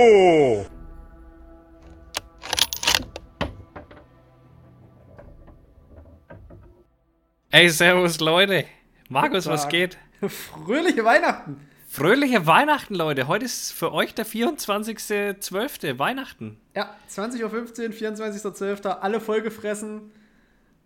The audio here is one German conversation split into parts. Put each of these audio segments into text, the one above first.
ho. Ey, servus Leute. Markus, was geht? Fröhliche Weihnachten. Fröhliche Weihnachten, Leute. Heute ist für euch der 24.12. Weihnachten. Ja, 20.15 Uhr, 24.12. Alle vollgefressen.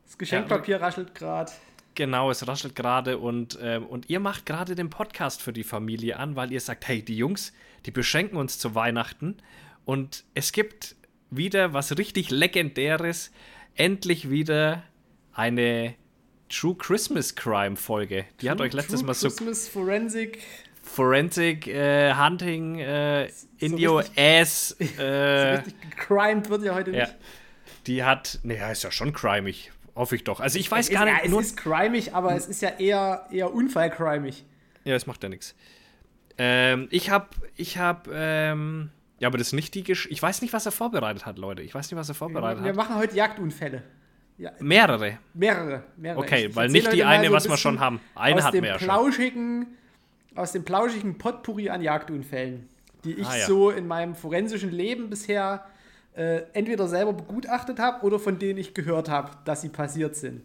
Das Geschenkpapier raschelt gerade. Genau, es raschelt gerade und, ähm, und ihr macht gerade den Podcast für die Familie an, weil ihr sagt, hey, die Jungs, die beschenken uns zu Weihnachten und es gibt wieder was richtig Legendäres. Endlich wieder eine True Christmas Crime Folge. Die hat euch letztes True Mal so Christmas Forensic. Forensic äh, Hunting äh, in so your richtig- ass. So Äh, richtig gecrimed wird ja heute ja. nicht. Die hat, naja, ist ja schon crimig. Hoffe ich doch. Also ich weiß Es gar ist, nicht. ja, es ist crimig, aber es ist ja eher, eher unfallcrimig. Ja, das macht ja nichts. Ähm, ich hab, ich hab, ähm, ja, aber das ist nicht die Gesch Ich weiß nicht, was er vorbereitet hat, Leute. Ich weiß nicht, was er vorbereitet Wir hat. machen heute Jagdunfälle. Ja, Mehrere. mehrere, mehrere. Okay, Ich weil erzähl nicht die eine, so was wir schon haben. Eine wir ja schon. plauschigen, Aus dem plauschigen Potpourri an Jagdunfällen, die ich Ah, ja. so in meinem forensischen Leben bisher äh, entweder selber begutachtet habe oder von denen ich gehört habe, dass sie passiert sind.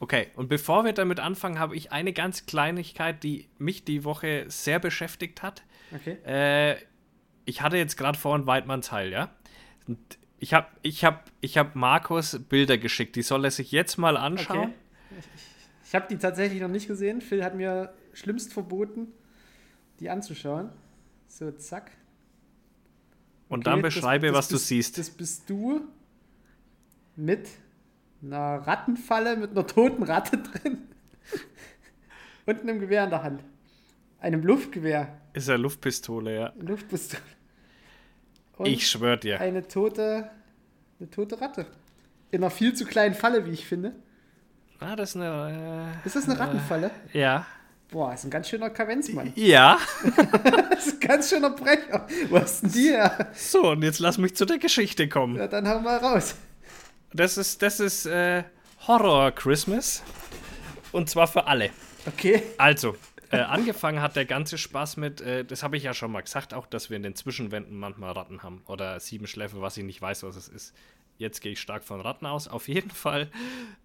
Okay, und bevor wir damit anfangen, habe ich eine ganz Kleinigkeit, die mich die Woche sehr beschäftigt hat. Okay? Äh, ich hatte jetzt gerade vorhin Weidmanns Heil, ja? Und ich habe ich hab, ich hab Markus Bilder geschickt, die soll er sich jetzt mal anschauen. Okay. Ich, ich habe die tatsächlich noch nicht gesehen. Phil hat mir schlimmst verboten, die anzuschauen. So, zack. Und dann das- beschreibe, das was du bist- siehst. Das bist du mit einer Rattenfalle, mit einer toten Ratte drin und einem Gewehr in der Hand. Einem Luftgewehr. Ist ja Luftpistole, ja. Luftpistole. Und Ich schwör dir. eine tote, eine tote Ratte. In einer viel zu kleinen Falle, wie ich finde. Ah, das ist eine. Ist das eine Rattenfalle? Äh, ja. Boah, ist ein ganz schöner Kavenzmann. Ja. Das ist ein ganz schöner Brecher. Wo hast denn die her? So, und jetzt lass mich zu der Geschichte kommen. Ja, dann hau mal raus. Das ist, das ist äh, Horror Christmas. Und zwar für alle. Okay. Also, äh, angefangen hat der ganze Spaß mit, äh, das habe ich ja schon mal gesagt, auch, dass wir in den Zwischenwänden manchmal Ratten haben. Oder Siebenschläfe, was ich nicht weiß, was es ist. Jetzt gehe ich stark von Ratten aus. Auf jeden Fall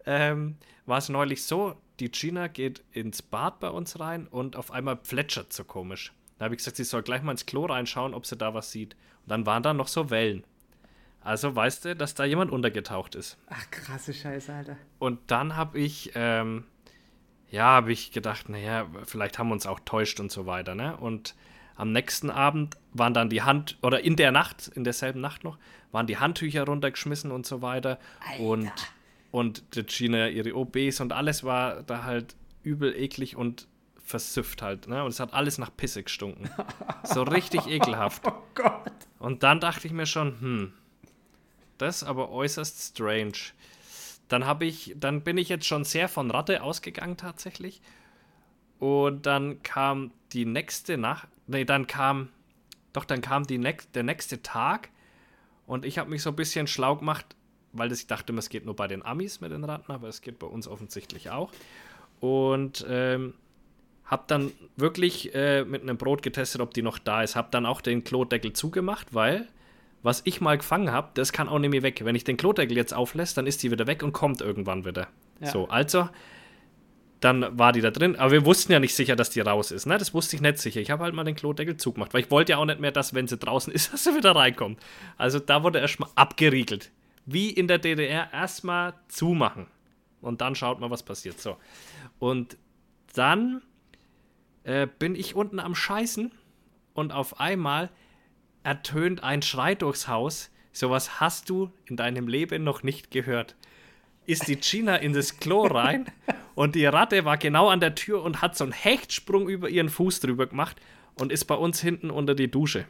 ähm, war es neulich so, die Gina geht ins Bad bei uns rein und auf einmal plätschert so komisch. Da habe ich gesagt, sie soll gleich mal ins Klo reinschauen, ob sie da was sieht. Und dann waren da noch so Wellen. Also weißt du, dass da jemand untergetaucht ist. Ach, krasse Scheiße, Alter. Und dann habe ich, ähm, ja, habe ich gedacht, naja, vielleicht haben wir uns auch täuscht und so weiter, ne? Und am nächsten Abend waren dann die Hand, oder in der Nacht, in derselben Nacht noch, waren die Handtücher runtergeschmissen und so weiter. Und, und die Gina, ihre OBs und alles war da halt übel eklig und versüfft halt, ne? Und es hat alles nach Pisse gestunken. So richtig ekelhaft. Oh Gott. Und dann dachte ich mir schon, hm, das ist aber äußerst strange. Dann habe ich, dann bin ich jetzt schon sehr von Ratte ausgegangen tatsächlich. Und dann kam die nächste Nacht, nee, dann kam, doch, dann kam die näch- der nächste Tag und ich habe mich so ein bisschen schlau gemacht, weil das, ich dachte, immer, es geht nur bei den Amis mit den Ratten, aber es geht bei uns offensichtlich auch. Und ähm, hab dann wirklich äh, mit einem Brot getestet, ob die noch da ist. Hab dann auch den Klodeckel zugemacht, weil was ich mal gefangen habe, das kann auch nicht mehr weg. Wenn ich den Klodeckel jetzt auflässt, dann ist die wieder weg und kommt irgendwann wieder. Ja. So, also dann war die da drin, aber wir wussten ja nicht sicher, dass die raus ist. Ne? Das wusste ich nicht sicher. Ich habe halt mal den Klodeckel zugemacht, weil ich wollte ja auch nicht mehr, dass, wenn sie draußen ist, dass sie wieder reinkommt. Also da wurde erstmal abgeriegelt. Wie in der DDR erstmal zumachen. Und dann schaut mal, was passiert. So. Und dann äh, bin ich unten am Scheißen und auf einmal ertönt ein Schrei durchs Haus. Sowas hast du in deinem Leben noch nicht gehört. Ist die Gina in das Klo rein und die Ratte war genau an der Tür und hat so einen Hechtsprung über ihren Fuß drüber gemacht und ist bei uns hinten unter die Dusche.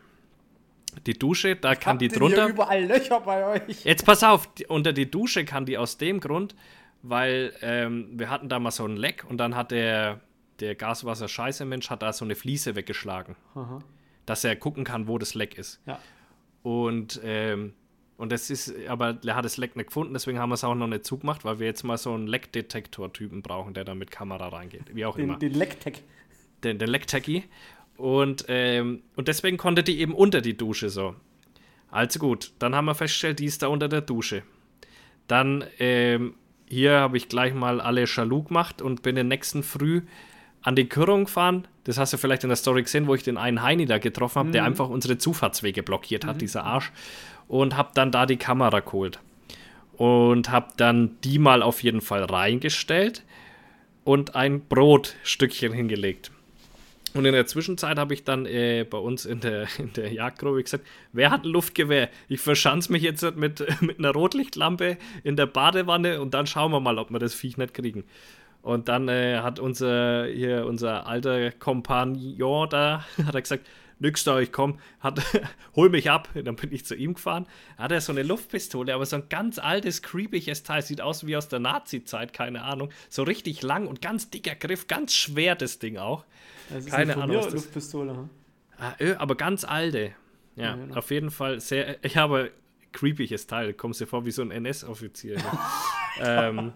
Die Dusche, da kann Habt die drunter. Hier überall Löcher bei euch. Jetzt pass auf, die, unter die Dusche kann die aus dem Grund, weil ähm, wir hatten da mal so ein Leck und dann hat der, der Gaswasser-Scheiße-Mensch hat da so eine Fliese weggeschlagen, dass er gucken kann, wo das Leck ist. Ja. Und, ähm, und das ist, aber er hat das Leck nicht gefunden, deswegen haben wir es auch noch nicht zugemacht, weil wir jetzt mal so einen Leckdetektor-Typen brauchen, der da mit Kamera reingeht. Wie auch immer Den, den Lecktech. den, den Lecktecki. Und, ähm, und deswegen konnte die eben unter die Dusche so. Also gut, dann haben wir festgestellt, die ist da unter der Dusche. Dann, ähm, hier habe ich gleich mal alle Schalou gemacht und bin den nächsten Früh an die Kürung gefahren. Das hast du vielleicht in der Story gesehen, wo ich den einen Heini da getroffen habe, der einfach unsere Zufahrtswege blockiert hat, dieser Arsch. Und habe dann da die Kamera geholt. Und habe dann die mal auf jeden Fall reingestellt und ein Brotstückchen hingelegt. Und in der Zwischenzeit habe ich dann äh, bei uns in der, in der Jagdgruppe gesagt, wer hat ein Luftgewehr? Ich verschanze mich jetzt mit, mit einer Rotlichtlampe in der Badewanne und dann schauen wir mal, ob wir das Viech nicht kriegen. Und dann äh, hat unser, hier, unser alter Kompagnon da, hat er gesagt, nix da, ich komm, hat, hol mich ab. Dann bin ich zu ihm gefahren. Hat er so eine Luftpistole, aber so ein ganz altes, creepiges Teil. Sieht aus wie aus der Nazi-Zeit, keine Ahnung. So richtig lang und ganz dicker Griff, ganz schwer das Ding auch. Das ist Keine eine Ahnung, was das- Luftpistole. hm? Ah, ö, aber ganz alte. Ja, Ja, genau. auf jeden Fall sehr. Ich habe creepiges Teil. Kommst dir vor wie so ein NS-Offizier. Ne? ähm,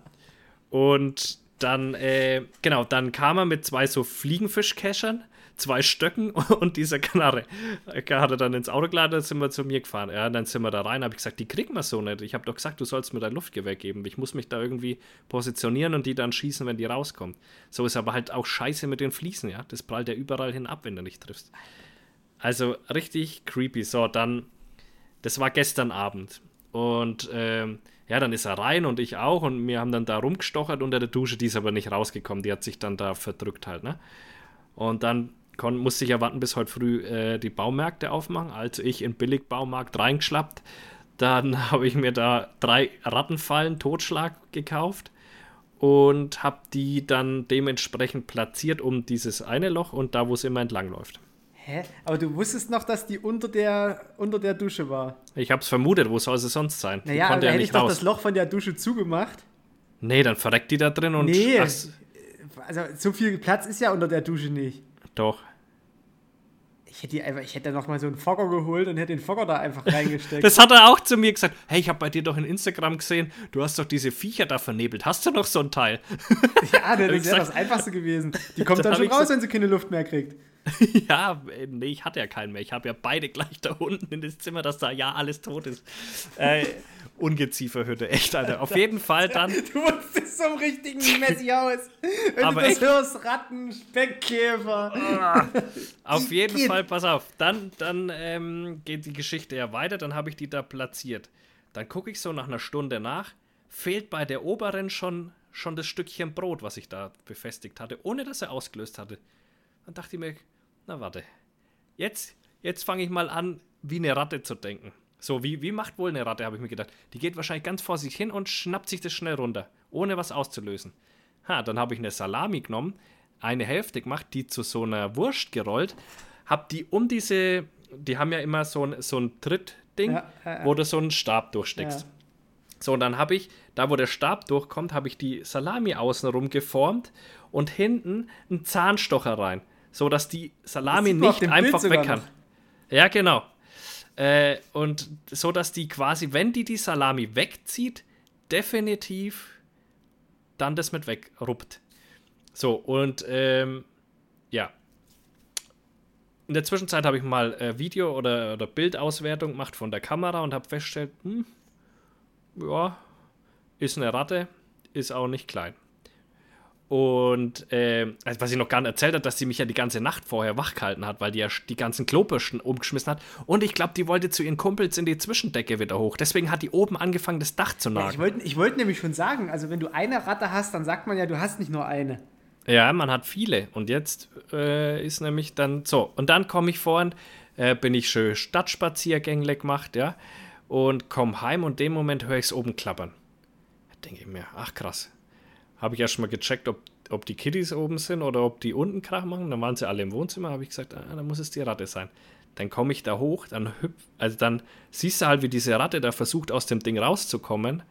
und dann, äh, genau, dann kam er mit zwei so Fliegenfischkeschern, zwei Stöcken und dieser Knarre. Hat er dann ins Auto geladen, dann sind wir zu mir gefahren. Ja, dann sind wir da rein, habe ich gesagt, die kriegen wir so nicht. Ich habe doch gesagt, du sollst mir dein Luftgewehr geben. Ich muss mich da irgendwie positionieren und die dann schießen, wenn die rauskommt. So ist aber halt auch scheiße mit den Fliesen, ja. Das prallt ja überall hin ab, wenn du nicht triffst. Also richtig creepy. So, dann, das war gestern Abend. Und ähm, ja, dann ist er rein und ich auch. Und wir haben dann da rumgestochert unter der Dusche. Die ist aber nicht rausgekommen. Die hat sich dann da verdrückt halt, ne? Und dann kon, musste ich ja warten, bis heute früh äh, die Baumärkte aufmachen. Also ich in Billigbaumarkt reingeschlappt. Dann habe ich mir da drei Rattenfallen Totschlag gekauft und habe die dann dementsprechend platziert um dieses eine Loch und da, wo es immer entlang läuft. Hä? Aber du wusstest noch, dass die unter der, unter der Dusche war. Ich habe es vermutet, wo soll sie sonst sein? Naja, da ja hätte ich doch raus. das Loch von der Dusche zugemacht. Nee, dann verreckt die da drin und. Nee. Ach, Also so viel Platz ist ja unter der Dusche nicht. Doch. Ich hätte, die einfach, ich hätte noch mal so einen Fogger geholt und hätte den Fogger da einfach reingesteckt. Das hat er auch zu mir gesagt. Hey, ich habe bei dir doch in Instagram gesehen, du hast doch diese Viecher da vernebelt. Hast du noch so ein Teil? ja, das gesagt- das Einfachste gewesen. Die kommt Da dann schon raus, gesagt- wenn sie keine Luft mehr kriegt. ja, äh, nee, ich hatte ja keinen mehr. Ich habe ja beide gleich da unten in das Zimmer, dass da ja alles tot ist. Äh, Ungezieferhütte, echt, Alter. Auf jeden Fall dann. Du wusstest zum richtigen Messi aus. Wenn Aber du das echt? hörst, Ratten, Speckkäfer. Auf jeden geht. Fall, pass auf. Dann, dann ähm, geht die Geschichte ja weiter. Dann habe ich die da platziert. Dann gucke ich so nach einer Stunde nach. Fehlt bei der oberen schon, schon das Stückchen Brot, was ich da befestigt hatte, ohne dass er ausgelöst hatte. Dann dachte ich mir, na warte. Jetzt, jetzt fange ich mal an, wie eine Ratte zu denken. So, wie, wie macht wohl eine Ratte, habe ich mir gedacht. Die geht wahrscheinlich ganz vor sich hin und schnappt sich das schnell runter, ohne was auszulösen. Ha, dann habe ich eine Salami genommen, eine Hälfte gemacht, die zu so einer Wurst gerollt, habe die um diese, die haben ja immer so ein, so ein Trittding, Ja, ja, ja. wo du so einen Stab durchsteckst. So, und dann habe ich, da wo der Stab durchkommt, habe ich die Salami außenrum geformt und hinten einen Zahnstocher rein, so dass die Salami nicht einfach weg kann. noch. Ja, genau. Äh, und so dass die quasi, wenn die die Salami wegzieht, definitiv dann das mit wegruppt. So, und ähm, ja. In der Zwischenzeit habe ich mal äh, Video- oder, oder Bildauswertung gemacht von der Kamera und habe festgestellt, hm, ja, ist eine Ratte, ist auch nicht klein. Und äh, was ich noch gar nicht erzählt hat, dass sie mich ja die ganze Nacht vorher wach gehalten hat, weil die ja die ganzen Klobürsten umgeschmissen hat. Und ich glaube, die wollte zu ihren Kumpels in die Zwischendecke wieder hoch. Deswegen hat die oben angefangen, das Dach zu Ja, nagen. ich wollte wollt nämlich schon sagen, also wenn du eine Ratte hast, dann sagt man ja, du hast nicht nur eine. Ja, man hat viele. Und jetzt äh, ist nämlich dann so. Und dann komme ich vorhin, äh, bin ich schön Stadtspaziergängle gemacht, ja. Und komme heim und dem Moment höre ich es oben klappern. Da denke ich mir, ach krass. Habe ich erst mal gecheckt, ob, ob die Kiddies oben sind oder ob die unten Krach machen. Dann waren sie alle im Wohnzimmer, habe ich gesagt, ah, dann muss es die Ratte sein. Dann komme ich da hoch, dann hüpf, also dann siehst du halt, wie diese Ratte da versucht, aus dem Ding rauszukommen.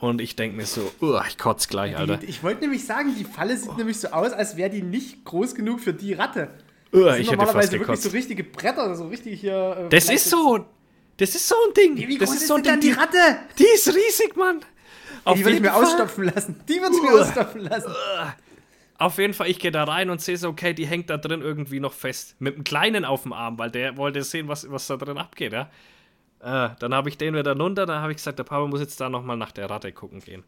Und ich denke mir so, uah, ich kotze gleich, Alter. Die, ich wollte nämlich sagen, die Falle sieht nämlich so aus, als wäre die nicht groß genug für die Ratte. Uah, Das ich sind normalerweise wirklich gekotzt. so richtige Bretter, so richtig hier. äh, Das ist so. Das ist so ein Ding. Wie das groß ist so ein denn Ding. die Ratte? Die ist riesig, Mann. Auf Die würde ich mir Fall. ausstopfen lassen. Die würde ich mir ausstopfen lassen. Auf jeden Fall, ich gehe da rein und sehe so, okay, die hängt da drin irgendwie noch fest. Mit einem Kleinen auf dem Arm, weil der wollte sehen, was, was da drin abgeht, ja. Äh, dann habe ich den wieder runter, dann habe ich gesagt, der Papa muss jetzt da nochmal nach der Ratte gucken gehen.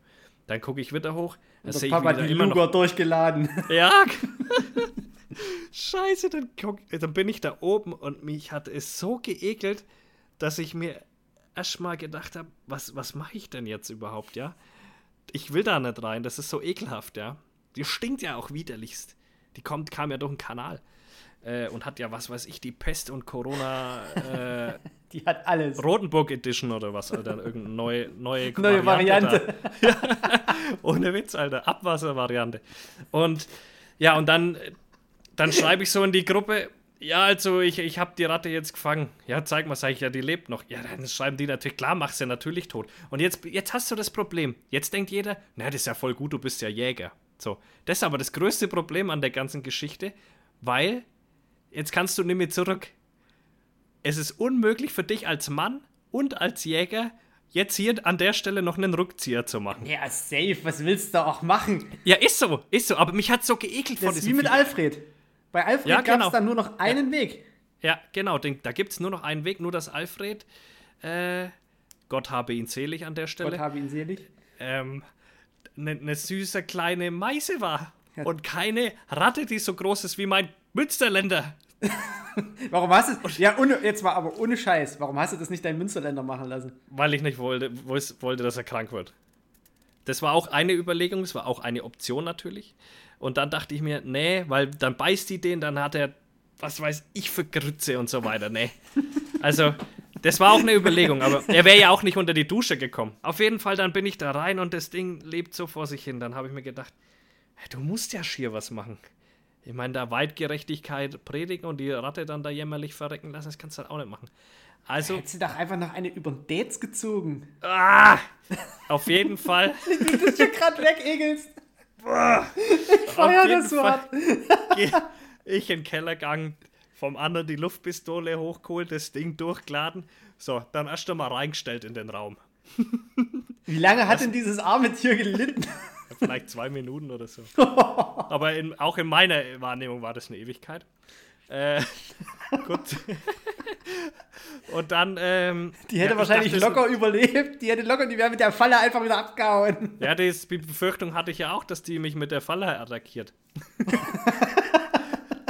Dann gucke ich wieder hoch. Dann Der sehe ich Papa hat die Luger durchgeladen. Ja. Scheiße, dann, guck, dann bin ich da oben und mich hat es so geekelt, dass ich mir erstmal gedacht habe, was, was mache ich denn jetzt überhaupt, ja? Ich will da nicht rein, das ist so ekelhaft, ja. Die stinkt ja auch widerlichst. Die kommt, kam ja durch den Kanal. Äh, und hat ja, was weiß ich, die Pest und Corona äh, Die hat alles. Rotenburg Edition oder was, Alter. Irgendeine neue, neue, Neue Variante. Ja, ohne Witz, Alter. Abwasservariante. Und ja, und dann, dann schreibe ich so in die Gruppe, ja, also ich, ich habe die Ratte jetzt gefangen. Ja, zeig mal, sag ich, ja, die lebt noch. Ja, dann schreiben die natürlich, klar, machst du natürlich tot. Und jetzt, jetzt hast du das Problem. Jetzt denkt jeder, na, das ist ja voll gut, du bist ja Jäger. So, das ist aber das größte Problem an der ganzen Geschichte, weil jetzt kannst du nicht mehr zurück es ist unmöglich für dich als Mann und als Jäger jetzt hier an der Stelle noch einen Rückzieher zu machen. Ja, safe. Was willst du auch machen? Ja, ist so, ist so. Aber mich hat so geekelt Das wie diesem mit Vieh. Alfred. Bei Alfred Ja, gab es genau. dann nur noch einen Weg. Ja, genau. Den, da gibt es nur noch einen Weg, nur dass Alfred, äh, Gott habe ihn selig an der Gott Stelle, habe ihn selig. ähm, eine ne süße kleine Meise war. Ja. Und keine Ratte, die so groß ist wie mein Münsterländer. Warum hast du Ja, ohne, jetzt mal aber ohne Scheiß. Warum hast du das nicht dein Münsterländer machen lassen? Weil ich nicht wollte, wollte, dass er krank wird. Das war auch eine Überlegung, es war auch eine Option natürlich. Und dann dachte ich mir, nee, weil dann beißt die den, dann hat er, was weiß ich für Grütze und so weiter. Nee. Also, das war auch eine Überlegung, aber er wäre ja auch nicht unter die Dusche gekommen. Auf jeden Fall, dann bin ich da rein und das Ding lebt so vor sich hin. Dann habe ich mir gedacht, du musst ja schier was machen. Ich meine, da Weitgerechtigkeit predigen und die Ratte dann da jämmerlich verrecken lassen, das kannst du halt auch nicht machen. Also, Hättest du doch einfach noch eine über den Dates gezogen. Ah, auf jeden Fall. Du bist ja gerade wegegelst. Ich jeden das so geh ich in den Keller gegangen, vom anderen die Luftpistole hochgeholt, das Ding durchgeladen. So, dann erst einmal reingestellt in den Raum. Wie lange hat denn dieses arme Tier gelitten? Vielleicht zwei Minuten oder so. Aber in, auch in meiner Wahrnehmung war das eine Ewigkeit. Äh, gut. Und dann. Ähm, Die hätte ja, ich wahrscheinlich dachte, locker überlebt. Die hätte locker, die wäre mit der Falle einfach wieder abgehauen. Ja, die Befürchtung hatte ich ja auch, dass die mich mit der Falle attackiert.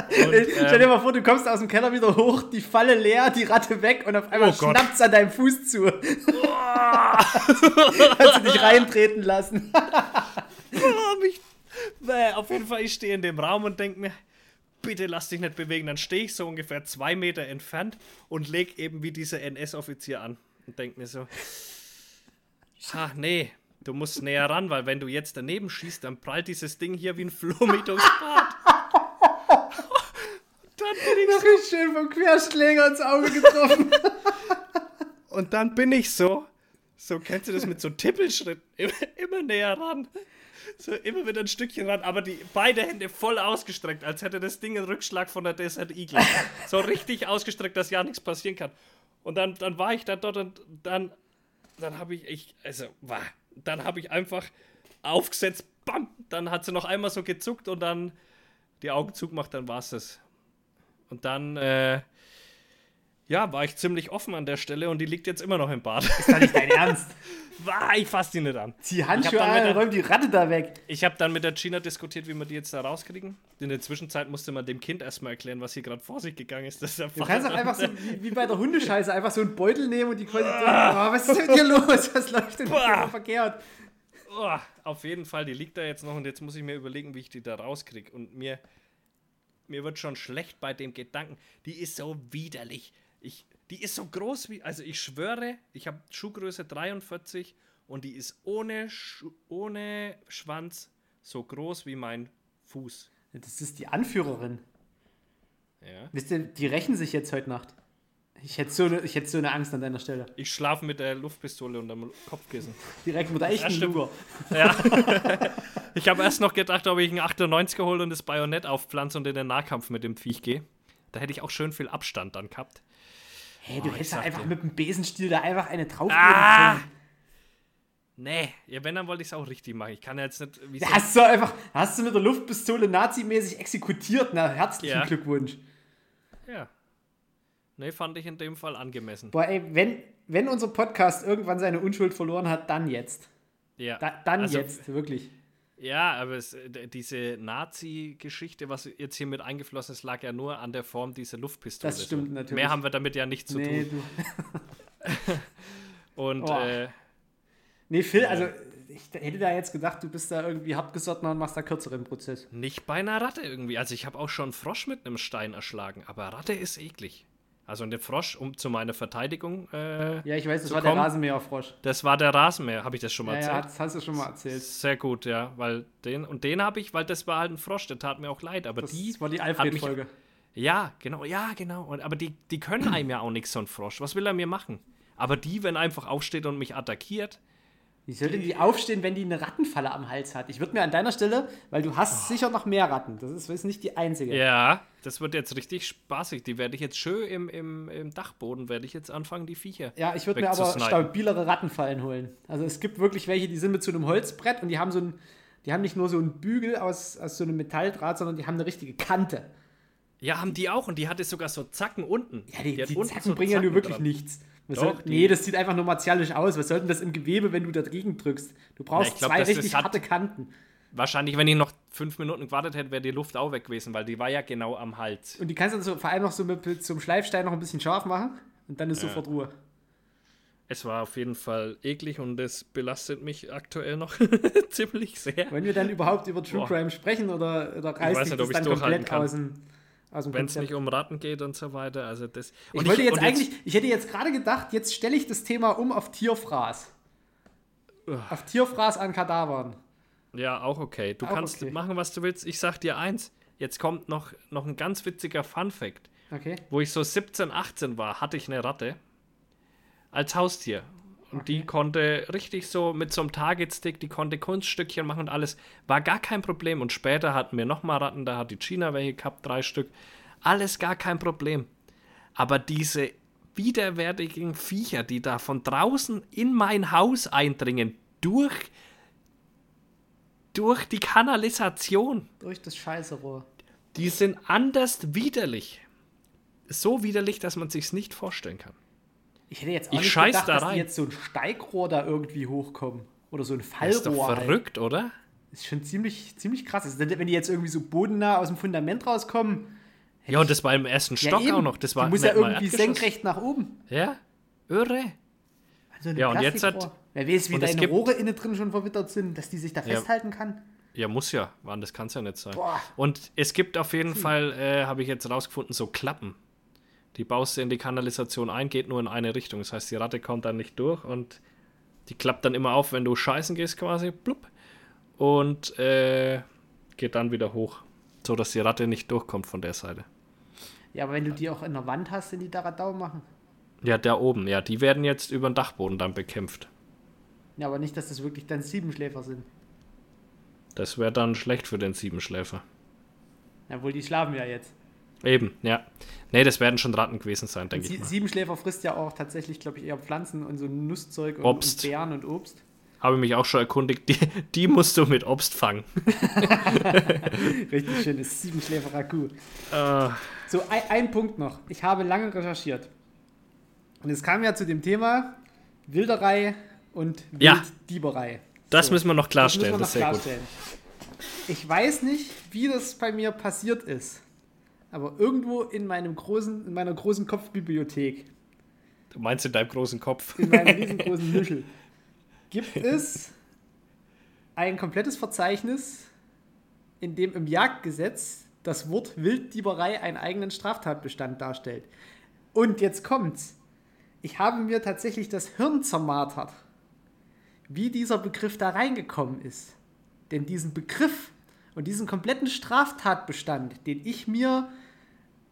Und, Stell dir ähm, mal vor, du kommst aus dem Keller wieder hoch, die Falle leer, die Ratte weg und auf einmal Oh schnappt's an deinem Fuß zu. Hast du dich reintreten lassen. Oh, mich, Bäh, auf jeden Fall, ich stehe in dem Raum und denke mir, bitte lass dich nicht bewegen. Dann stehe ich so ungefähr zwei Meter entfernt und leg eben wie dieser NS-Offizier an und denke mir so, ach nee, du musst näher ran, weil wenn du jetzt daneben schießt, dann prallt dieses Ding hier wie ein Flummi durchs Bad. dann bin ich Noch richtig schön vom Querschläger ins Auge getroffen. Und dann bin ich so, so kennst du das mit so Tippelschritten, immer, immer näher ran. So immer wieder ein Stückchen ran, aber die beide Hände voll ausgestreckt, als hätte das Ding einen Rückschlag von der Desert Eagle. So richtig ausgestreckt, dass ja nichts passieren kann. Und dann, dann war ich da dort und dann, dann habe ich, ich, also, war, dann habe ich einfach aufgesetzt, bam, dann hat sie noch einmal so gezuckt und dann die Augen zugemacht, dann war es das. Und dann, äh, ja, war ich ziemlich offen an der Stelle und die liegt jetzt immer noch im Bad. Ist doch nicht dein Ernst. War, ich fass die nicht an. Zieh Handschuhe an der- räum die Ratte da weg. Ich habe dann mit der Gina diskutiert, wie wir die jetzt da rauskriegen. In der Zwischenzeit musste man dem Kind erstmal erklären, was hier gerade vor sich gegangen ist. Das Du kannst doch Vater. einfach so wie, wie bei der Hundescheiße einfach so einen Beutel nehmen und die quasi. Oh, was ist denn mit dir los? Was läuft denn Boah. verkehrt? Oh, auf jeden Fall, die liegt da jetzt noch und jetzt muss ich mir überlegen, wie ich die da rauskriege. Und mir, mir wird schon schlecht bei dem Gedanken. Die ist so widerlich. Ich, die ist so groß wie, also ich schwöre, ich habe Schuhgröße 43 und die ist ohne, Schu ohne Schwanz so groß wie mein Fuß. Das ist die Anführerin. Ja. Wisst ihr, die rächen sich jetzt heute Nacht. Ich hätte so eine, ich hätte so eine Angst an deiner Stelle. Ich schlafe mit der Luftpistole unterm Kopfkissen. Direkt mit der echten. Luger. Ich habe erst noch gedacht, ob ich einen 98 hole und das Bajonett aufpflanze und in den Nahkampf mit dem Viech gehe. Da hätte ich auch schön viel Abstand dann gehabt. Hey, du Oh, hättest sag einfach dir. mit dem Besenstiel da einfach eine draufgeben Ah! können. Nee, ja, wenn, dann wollte ich es auch richtig machen. Ich kann ja jetzt nicht. Da hast du einfach, hast du mit der Luftpistole nazimäßig exekutiert. Na, herzlichen Ja. Glückwunsch. ja. Nee, fand ich in dem Fall angemessen. Boah, ey, wenn, wenn unser Podcast irgendwann seine Unschuld verloren hat, dann jetzt. Ja. Da, dann Also, jetzt, wirklich. Ja, aber es, d- diese Nazi-Geschichte, was jetzt hier mit eingeflossen ist, lag ja nur an der Form dieser Luftpistole. Das stimmt So. natürlich. Mehr haben wir damit ja nicht zu Nee, tun. du, Und Oh. äh, nee, Phil, also ich hätte da jetzt gedacht, du bist da irgendwie hartgesottener und machst da kürzeren Prozess. nicht bei einer Ratte irgendwie. Also ich habe auch schon einen Frosch mit einem Stein erschlagen, aber Ratte ist eklig. Also und den Frosch, um zu meiner Verteidigung, äh, Ja, ich weiß, das war kommen? der Rasenmäherfrosch. das war der Rasenmäher. Habe ich das schon mal Ja, erzählt? ja, das hast du schon mal erzählt. Sehr gut, ja, weil den und den habe ich, weil das war halt ein Frosch, der tat mir auch leid, aber Das die war die hat mich- Alfred-Folge. Ja, genau, ja, genau. Und, aber die, die können einem ja auch nichts, so ein Frosch. Was will er mir machen? Aber die, wenn er einfach aufsteht und mich attackiert, Wie soll denn die aufstehen, wenn die eine Rattenfalle am Hals hat? Ich würde mir an deiner Stelle, weil du hast sicher noch mehr Ratten. Das ist, ist nicht die einzige. Oh. ja, das wird jetzt richtig spaßig. Die werde ich jetzt schön im, im, im Dachboden, werde ich jetzt anfangen, die Viecher. Ja, ich würde mir aber stabilere Rattenfallen holen. Also es gibt wirklich welche, die sind mit so einem Holzbrett und die haben so ein, die haben nicht nur so einen Bügel aus, aus so einem Metalldraht, sondern die haben eine richtige Kante. Ja, haben die auch und die hatte sogar so Zacken unten. Ja, die, die unten Zacken so bringen ja nur wirklich dran. nichts. Was Doch, soll, nee, das sieht einfach nur martialisch aus. Was soll denn das im Gewebe, wenn du da dagegen drückst? Du brauchst Ja, ich glaub, zwei das richtig harte Kanten. Wahrscheinlich, wenn ich noch fünf Minuten gewartet hätte, wäre die Luft auch weg gewesen, weil die war ja genau am Hals. Und die kannst du so, vor allem noch so mit, zum Schleifstein noch ein bisschen scharf machen und dann ist sofort Ruhe. Es war auf jeden Fall eklig und es belastet mich aktuell noch ziemlich sehr. Wollen wir dann überhaupt über True Boah. Crime sprechen oder, oder weiß reißt dich nicht, das ob dann komplett kann. aus dem Wenn es nicht um Ratten geht und so weiter. Also das. Ich und wollte jetzt eigentlich, ich hätte jetzt gerade gedacht, jetzt stelle ich das Thema um auf Tierfraß. Ugh. Auf Tierfraß an Kadavern. Ja, auch okay. Du Auch kannst okay. machen, was du willst. Ich sag dir eins. Jetzt kommt noch, noch ein ganz witziger Fun-Fact. Okay. Wo ich so 17, 18 war, hatte ich eine Ratte als Haustier. Und die konnte richtig so mit so einem Target-Stick, die konnte Kunststückchen machen und alles. War gar kein Problem. Und später hatten wir nochmal Ratten, da hat die China welche gehabt, drei Stück. Alles gar kein Problem. Aber diese widerwärtigen Viecher, die da von draußen in mein Haus eindringen, durch, durch die Kanalisation, Durch das Scheißerohr. die sind anders widerlich. So widerlich, dass man sich's nicht vorstellen kann. Ich hätte jetzt auch Ich nicht gedacht, da dass die jetzt so ein Steigrohr da irgendwie hochkommen. Oder so ein Das ist doch Fallrohr. halt. verrückt, oder? Ist schon ziemlich, ziemlich krass. Also, wenn die jetzt irgendwie so bodennah aus dem Fundament rauskommen. Ja, und das war im ersten Stock eben. auch noch. Das war die muss ja irgendwie senkrecht nach oben. Ja, irre. Also Ja, und jetzt hat- Wer weiß, wie deine Rohre innen drin schon verwittert sind, dass die sich da Ja. festhalten kann. Ja, muss ja. Mann, das kann es ja nicht sein. Boah. Und es gibt auf jeden Fall, äh, habe ich jetzt rausgefunden, so Klappen. Die baust du in die Kanalisation ein, geht nur in eine Richtung. Das heißt, die Ratte kommt dann nicht durch und die klappt dann immer auf, wenn du scheißen gehst quasi. Blub. Und äh, geht dann wieder hoch. So, dass die Ratte nicht durchkommt von der Seite. Ja, aber wenn du die auch in der Wand hast, sind die da Radau machen. Ja, da oben. Ja, die werden jetzt über den Dachboden dann bekämpft. Ja, aber nicht, dass das wirklich dann Siebenschläfer sind. Das wäre dann schlecht für den Siebenschläfer. Jawohl, die schlafen ja jetzt. Eben, ja. Nee, das werden schon Ratten gewesen sein, denke ich mal. Siebenschläfer frisst ja auch tatsächlich, glaube ich, eher Pflanzen und so Nusszeug und, Obst. und Beeren und Obst. Habe mich auch schon erkundigt, die, die musst du mit Obst fangen. Richtig schönes Siebenschläfer-Ragout. Äh, So, ein, ein Punkt noch. Ich habe lange recherchiert. Und es kam ja zu dem Thema Wilderei und Ja. Wilddieberei. das So, müssen wir noch das klarstellen, müssen wir das, noch ist sehr gut. klarstellen. Ich weiß nicht, wie das bei mir passiert ist. Aber irgendwo in, meinem großen, in meiner großen Kopfbibliothek, Du meinst in deinem großen Kopf. in meinem riesengroßen Nüschel, gibt es ein komplettes Verzeichnis, in dem im Jagdgesetz das Wort Wilddieberei einen eigenen Straftatbestand darstellt. Und jetzt kommt's. Ich habe mir tatsächlich das Hirn zermartert, wie dieser Begriff da reingekommen ist. Denn diesen Begriff und diesen kompletten Straftatbestand, den ich mir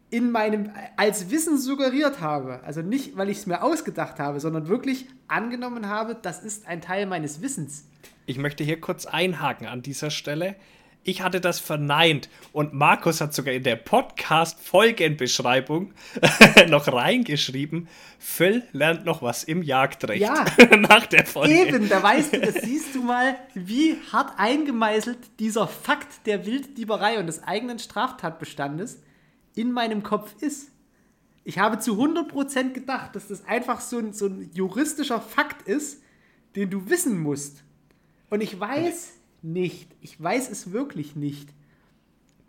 in meinem als Wissen suggeriert habe, also nicht, weil ich es mir ausgedacht habe, sondern wirklich angenommen habe, das ist ein Teil meines Wissens. Ich möchte hier kurz einhaken an dieser Stelle. Ich hatte das verneint und Markus hat sogar in der Podcast-Folgenbeschreibung noch reingeschrieben, Phil lernt noch was im Jagdrecht Ja. nach der Folge. Eben, da weißt du, das siehst du mal, wie hart eingemeißelt dieser Fakt der Wilddieberei und des eigenen Straftatbestandes in meinem Kopf ist. Ich habe zu 100% gedacht, dass das einfach so ein, so ein juristischer Fakt ist, den du wissen musst. Und ich weiß nicht, ich weiß es wirklich nicht,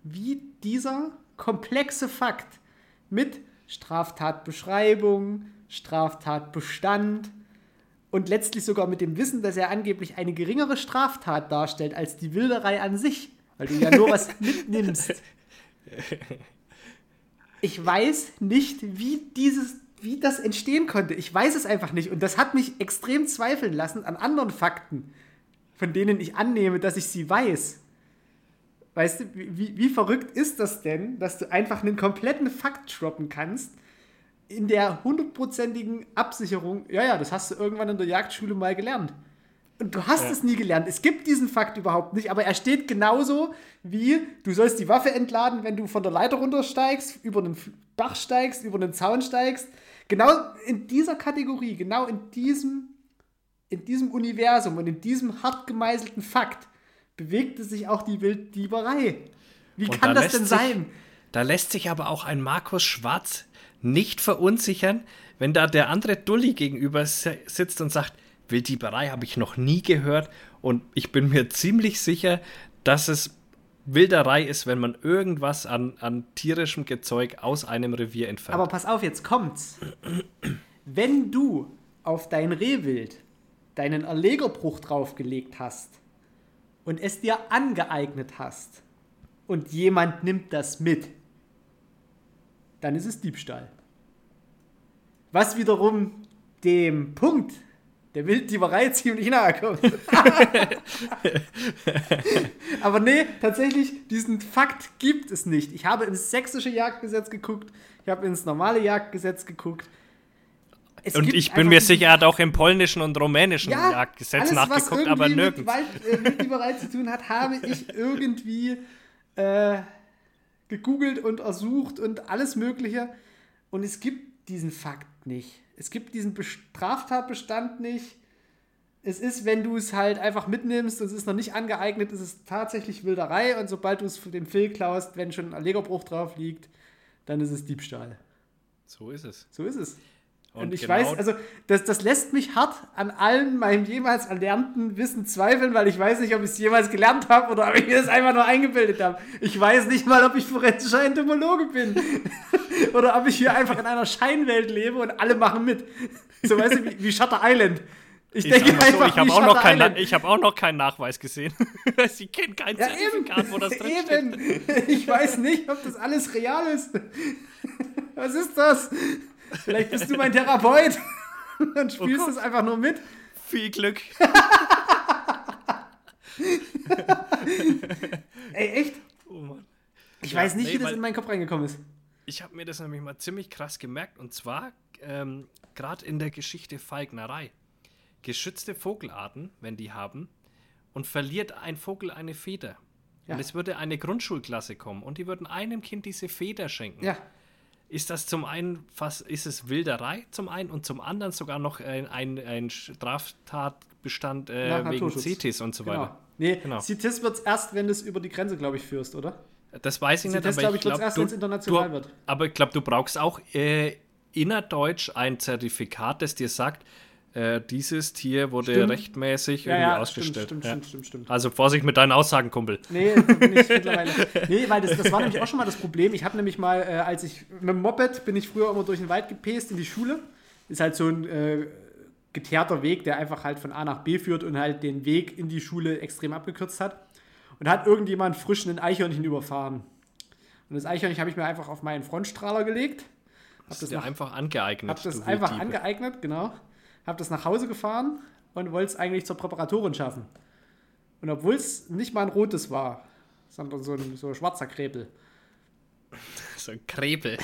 wie dieser komplexe Fakt mit Straftatbeschreibung, Straftatbestand und letztlich sogar mit dem Wissen, dass er angeblich eine geringere Straftat darstellt als die Wilderei an sich, weil du ja nur was mitnimmst. Ich weiß nicht, wie dieses, wie das entstehen konnte. Ich weiß es einfach nicht. Und das hat mich extrem zweifeln lassen an anderen Fakten, von denen ich annehme, dass ich sie weiß. Weißt du, wie, wie verrückt ist das denn, dass du einfach einen kompletten Fakt droppen kannst, in der hundertprozentigen Absicherung, ja, ja, das hast du irgendwann in der Jagdschule mal gelernt. Und du hast Ja. es nie gelernt. Es gibt diesen Fakt überhaupt nicht, aber er steht genauso wie, du sollst die Waffe entladen, wenn du von der Leiter runtersteigst, über einen Dach steigst, über einen Zaun steigst. Genau in dieser Kategorie, genau in diesem, in diesem Universum und in diesem hart gemeißelten Fakt bewegte sich auch die Wilddieberei. Wie Und kann da das denn sich- sein? Da lässt sich aber auch ein Markus Schwarz nicht verunsichern, wenn da der andere Dulli gegenüber si- sitzt und sagt, Wilddieberei habe ich noch nie gehört und ich bin mir ziemlich sicher, dass es Wilderei ist, wenn man irgendwas an, an tierischem Gezeug aus einem Revier entfernt. Aber pass auf, jetzt kommt's. Wenn du auf dein Rehwild deinen Erlegerbruch draufgelegt hast und es dir angeeignet hast und jemand nimmt das mit, dann ist es Diebstahl. Was wiederum dem Punkt der Wilddieberei ziemlich nahe kommt. Aber nee, tatsächlich, diesen Fakt gibt es nicht. Ich habe ins sächsische Jagdgesetz geguckt, ich habe ins normale Jagdgesetz geguckt. Es und ich bin mir sicher, er hat auch im polnischen und rumänischen ja, Jagdgesetz alles, was nachgeguckt, irgendwie aber mit nirgends. Wald, äh, Wilddieberei zu tun hat, habe ich irgendwie äh, gegoogelt und ersucht und alles Mögliche. Und es gibt diesen Fakt nicht. Es gibt diesen Be- Straftatbestand nicht. Es ist, wenn du es halt einfach mitnimmst und es ist noch nicht angeeignet, ist es tatsächlich Wilderei. Und sobald du es den Phil klaust, wenn schon ein Erlegerbruch drauf liegt, dann ist es Diebstahl. So ist es. So ist es. Und, Und ich genau- weiß, also das, das lässt mich hart an allem meinem jemals erlernten Wissen zweifeln, weil ich weiß nicht, ob ich es jemals gelernt habe oder ob ich mir das einfach nur eingebildet habe. Ich weiß nicht mal, ob ich forensischer Entomologe bin. oder ob ich hier einfach in einer Scheinwelt lebe und alle machen mit. So weißt du, wie, wie Shutter Island. Ich, Ich, denke so, einfach, ich habe auch, noch ich hab auch noch keinen Nachweis gesehen. Sie kennen kein Ja, eben. Zertifikat, wo das drin. Eben. Ich weiß nicht, ob das alles real ist. Was ist das? Vielleicht bist du mein Therapeut und spielst Oh Gott. es einfach nur mit. Viel Glück. Ey, echt? Oh Mann. Ich Ja, weiß nicht, nee, wie das in meinen Kopf reingekommen ist. Ich habe mir das nämlich mal ziemlich krass gemerkt und zwar ähm, gerade in der Geschichte Falknerei. Geschützte Vogelarten, wenn die haben, und verliert ein Vogel eine Feder. Ja. Und es würde eine Grundschulklasse kommen und die würden einem Kind diese Feder schenken. Ja, Ist das zum einen fast, ist es Wilderei zum einen und zum anderen sogar noch ein, ein, ein Straftatbestand äh, Nach wegen. CITES und so genau. weiter. Nee, Genau. CITES wird es erst, wenn du es über die Grenze, glaube ich, führst, oder? Das weiß ich nicht, CITES, aber glaube ich glaube, erst, du, wenn's international du, wird. aber ich glaube, du brauchst auch äh, innerdeutsch ein Zertifikat, das dir sagt, äh, dieses Tier wurde Stimmt. rechtmäßig Ja, irgendwie ja, ausgestellt. stimmt, ja. stimmt, stimmt, stimmt. Also Vorsicht mit deinen Aussagen, Kumpel. Nee, ich mittlerweile. Nee, weil das, das war nämlich auch schon mal das Problem. Ich habe nämlich mal, äh, als ich mit dem Moped bin ich früher immer durch den Wald gepest in die Schule. Ist halt so ein äh, geteerter Weg, der einfach halt von A nach B führt und halt den Weg in die Schule extrem abgekürzt hat. Und da hat irgendjemand frisch ein Eichhörnchen überfahren. Und das Eichhörnchen habe ich mir einfach auf meinen Frontstrahler gelegt. Hab Das das, nach, einfach angeeignet. hab das einfach angeeignet, genau. Hab das nach Hause gefahren und wollte es eigentlich zur Präparatorin schaffen. Und obwohl es nicht mal ein rotes war, sondern so ein, so ein schwarzer Krebel. So ein Krebel.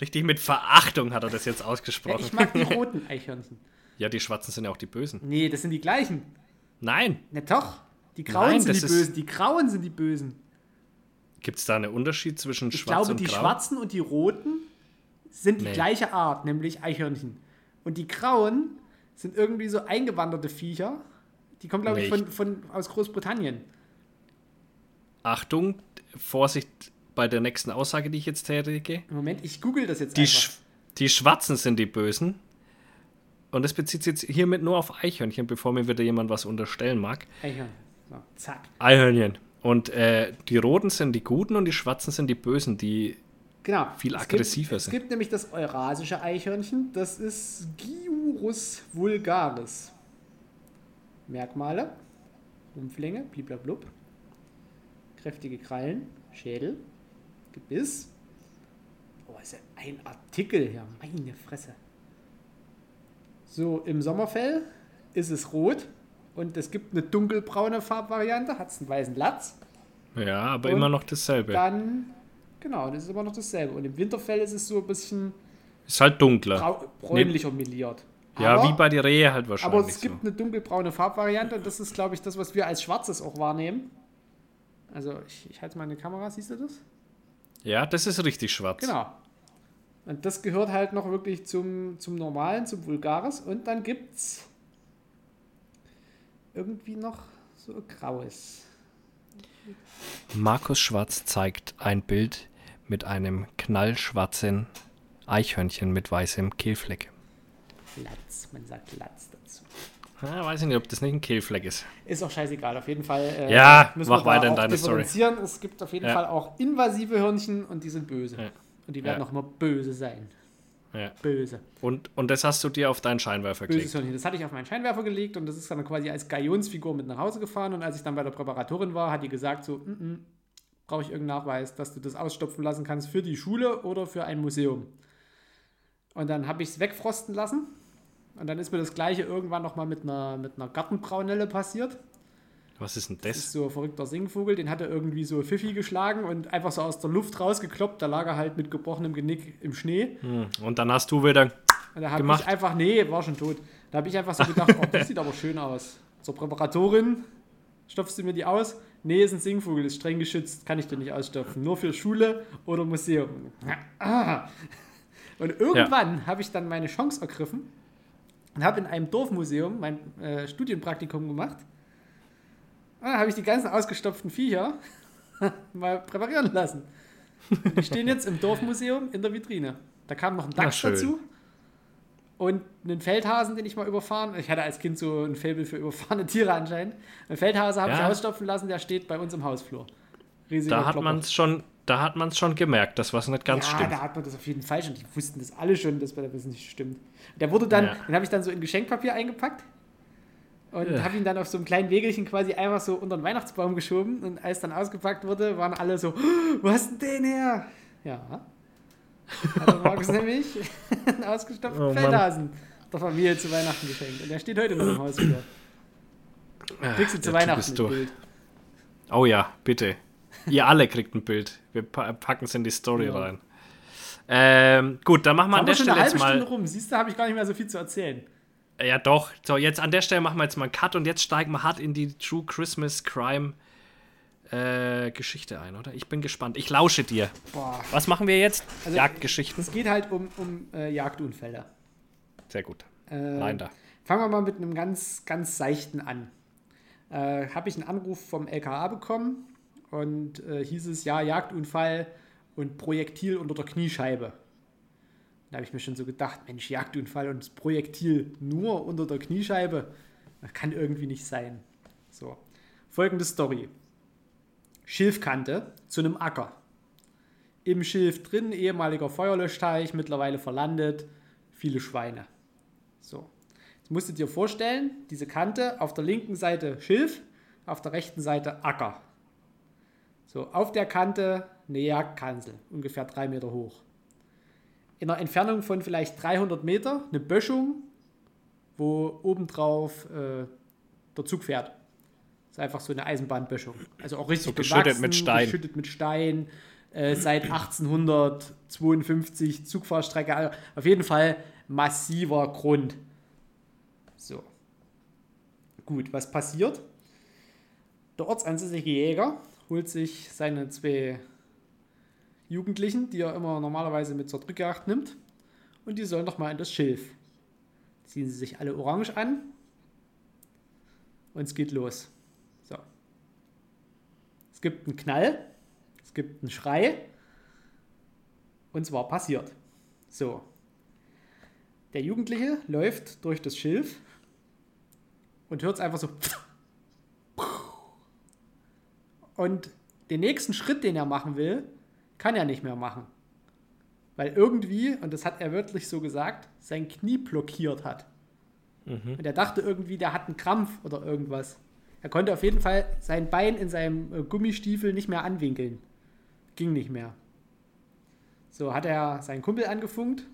Richtig mit Verachtung hat er das jetzt Ja, ausgesprochen. ich mag die roten Eichhörnchen. Ja, die Schwarzen sind ja auch die Bösen. Nee, das sind die gleichen. Nein, Ne, doch. Die grauen Nein, sind die Bösen. Die grauen sind die Bösen. Gibt es da einen Unterschied zwischen Ich schwarz glaube, und die grau? schwarzen und die roten sind die Nee. gleiche Art, nämlich Eichhörnchen. Und die grauen sind irgendwie so eingewanderte Viecher. Die kommen, glaube ich, von, von, aus Großbritannien. Achtung, Vorsicht bei der nächsten Aussage, die ich jetzt tätige. Moment, ich google das jetzt Die, einfach. Sch die Schwarzen sind die Bösen. Und das bezieht sich jetzt hiermit nur auf Eichhörnchen, bevor mir wieder jemand was unterstellen mag. Eichhörnchen. So, zack. Eichhörnchen. Und äh, die Roten sind die Guten und die Schwarzen sind die Bösen, die Genau. Viel Es aggressiver gibt, sind. Es gibt nämlich das eurasische Eichhörnchen, das ist Giurus vulgaris. Merkmale: Rumpflänge, bliblablub. Kräftige Krallen, Schädel, Gebiss. Oh, ist ja ein Artikel hier, meine Fresse. So, im Sommerfell ist es rot und es gibt eine dunkelbraune Farbvariante, hat es einen weißen Latz. ja, aber Und immer noch dasselbe. Dann, genau, das ist immer noch dasselbe. Und im Winterfell ist es so ein bisschen Ist halt dunkler. bräunlicher meliert. ja, aber, wie bei der Rehe halt Aber wahrscheinlich es gibt so. eine dunkelbraune Farbvariante und das ist, glaube ich, das, was wir als Schwarzes auch wahrnehmen. Also, ich, ich halte mal eine Kamera, siehst du das? Ja, das ist richtig schwarz. Genau. Und das gehört halt noch wirklich zum, zum Normalen, zum Vulgaris. Und dann gibt's irgendwie noch so Graues. Markus Schwarz zeigt ein Bild mit einem knallschwarzen Eichhörnchen mit weißem Kehlfleck. Latz, man sagt Latz dazu. Ja, weiß ich nicht, ob das nicht ein Kehlfleck ist. Ist auch scheißegal, auf jeden Fall. Äh, Ja, mach weiter in deine Story. Es gibt auf jeden Ja. Fall auch invasive Hörnchen und die sind böse. Ja. Und die werden Ja. auch immer böse sein. Ja. Böse. Und, und das hast du dir auf deinen Scheinwerfer Böses gelegt. Das hatte ich auf meinen Scheinwerfer gelegt und das ist dann quasi als Galionsfigur mit nach Hause gefahren. Und als ich dann bei der Präparatorin war, hat die gesagt: so, "Mm, mm, brauche ich irgendeinen Nachweis, dass du das ausstopfen lassen kannst für die Schule oder für ein Museum. Und dann habe ich es wegfrosten lassen. Und dann ist mir das gleiche irgendwann nochmal mit einer, mit einer Gartenbraunelle passiert. Was ist denn Das das? ist so ein verrückter Singvogel, den hat er irgendwie so Pfiffi geschlagen und einfach so aus der Luft rausgekloppt. Da lag er halt mit gebrochenem Genick im Schnee. Hm. Und dann hast du wieder. Und da habe Gemacht. ich einfach, nee, war schon tot. Da habe ich einfach so gedacht, oh, das sieht aber schön aus. Zur Präparatorin, stopfst du mir die aus? Nee, ist ein Singvogel, ist streng geschützt, kann ich dir nicht ausstopfen. Nur für Schule oder Museum. Ah. Und irgendwann habe ich dann meine Chance ergriffen und habe in einem Dorfmuseum mein äh, Studienpraktikum gemacht. Und dann habe ich die ganzen ausgestopften Viecher mal präparieren lassen. Die stehen jetzt im Dorfmuseum in der Vitrine. Da kam noch ein Dachs dazu und einen Feldhasen, den ich mal überfahren. Ich hatte als Kind so ein Faible für überfahrene Tiere anscheinend. Einen Feldhase habe Ja. ich ausstopfen lassen, der steht bei uns im Hausflur. Riesiger Da hat man es schon, da hat man schon gemerkt, dass was nicht ganz ja, stimmt. da hat man das auf jeden Fall schon. Die wussten das alle schon, dass bei der Wissen nicht stimmt. Der wurde dann, Ja. den habe ich dann so in Geschenkpapier eingepackt und Ja. habe ihn dann auf so einem kleinen Wegelchen quasi einfach so unter den Weihnachtsbaum geschoben. Und als dann ausgepackt wurde, waren alle so, "Oh, wo hast denn den her? Ja. Hat Markus nämlich einen ausgestopften Oh. Feldhasen der Familie zu Weihnachten geschenkt. Und der steht heute noch im Haus wieder. Ah, Kriegst du zu Weihnachten ist ein. Bild. Oh ja, bitte. Ihr alle kriegt ein Bild. Wir pa packen es in die Story Ja. rein. Ähm, gut, dann machen wir an der schon Stelle jetzt halbe Stunde mal. rum. Siehst du, habe ich gar nicht mehr so viel zu erzählen. Ja, doch. So, jetzt an der Stelle machen wir jetzt mal einen Cut und jetzt steigen wir hart in die True Christmas Crime äh, Geschichte ein, oder? Ich bin gespannt. Ich lausche dir. Boah. Was machen wir jetzt? Also- Jagdgeschichten. Es geht halt um, um äh, Jagdunfälle. Sehr gut. Äh, Rein da. Fangen wir mal mit einem ganz, ganz seichten an. Äh, Habe ich einen Anruf vom LKA bekommen und äh, hieß es, ja, Jagdunfall und Projektil unter der Kniescheibe. Da habe ich mir schon so gedacht, Mensch, Jagdunfall und das Projektil nur unter der Kniescheibe, das kann irgendwie nicht sein. So, folgende Story. Schilfkante zu einem Acker. Im Schilf drin, ehemaliger Feuerlöschteich, mittlerweile verlandet, viele Schweine. So. Jetzt musst du dir vorstellen, diese Kante, auf der linken Seite Schilf, auf der rechten Seite Acker. So, auf der Kante eine Jagdkanzel, ungefähr drei Meter hoch. In einer Entfernung von vielleicht 300 Meter eine Böschung, wo obendrauf äh, der Zug fährt. Das ist einfach so eine Eisenbahnböschung. Also auch richtig So geschüttet mit Stein. Geschüttet mit Stein. Äh, seit 1852 Zugfahrstrecke. Also auf jeden Fall massiver Grund. So. Gut, was passiert? Der ortsansässige Jäger holt sich seine zwei Jugendlichen, die er immer normalerweise mit zur Drückjagd nimmt, und die sollen doch mal in das Schilf. Ziehen sie sich alle orange an und es geht los. So. Es gibt einen Knall, es gibt einen Schrei und zwar passiert. So. Der Jugendliche läuft durch das Schilf und hört es einfach so. Und den nächsten Schritt, den er machen will, kann er nicht mehr machen. Weil irgendwie, und das hat er wörtlich so gesagt, sein Knie blockiert hat. Mhm. Und er dachte irgendwie, der hat einen Krampf oder irgendwas. Er konnte auf jeden Fall sein Bein in seinem äh, Gummistiefel nicht mehr anwinkeln. Ging nicht mehr. So hat er seinen Kumpel angefunkt,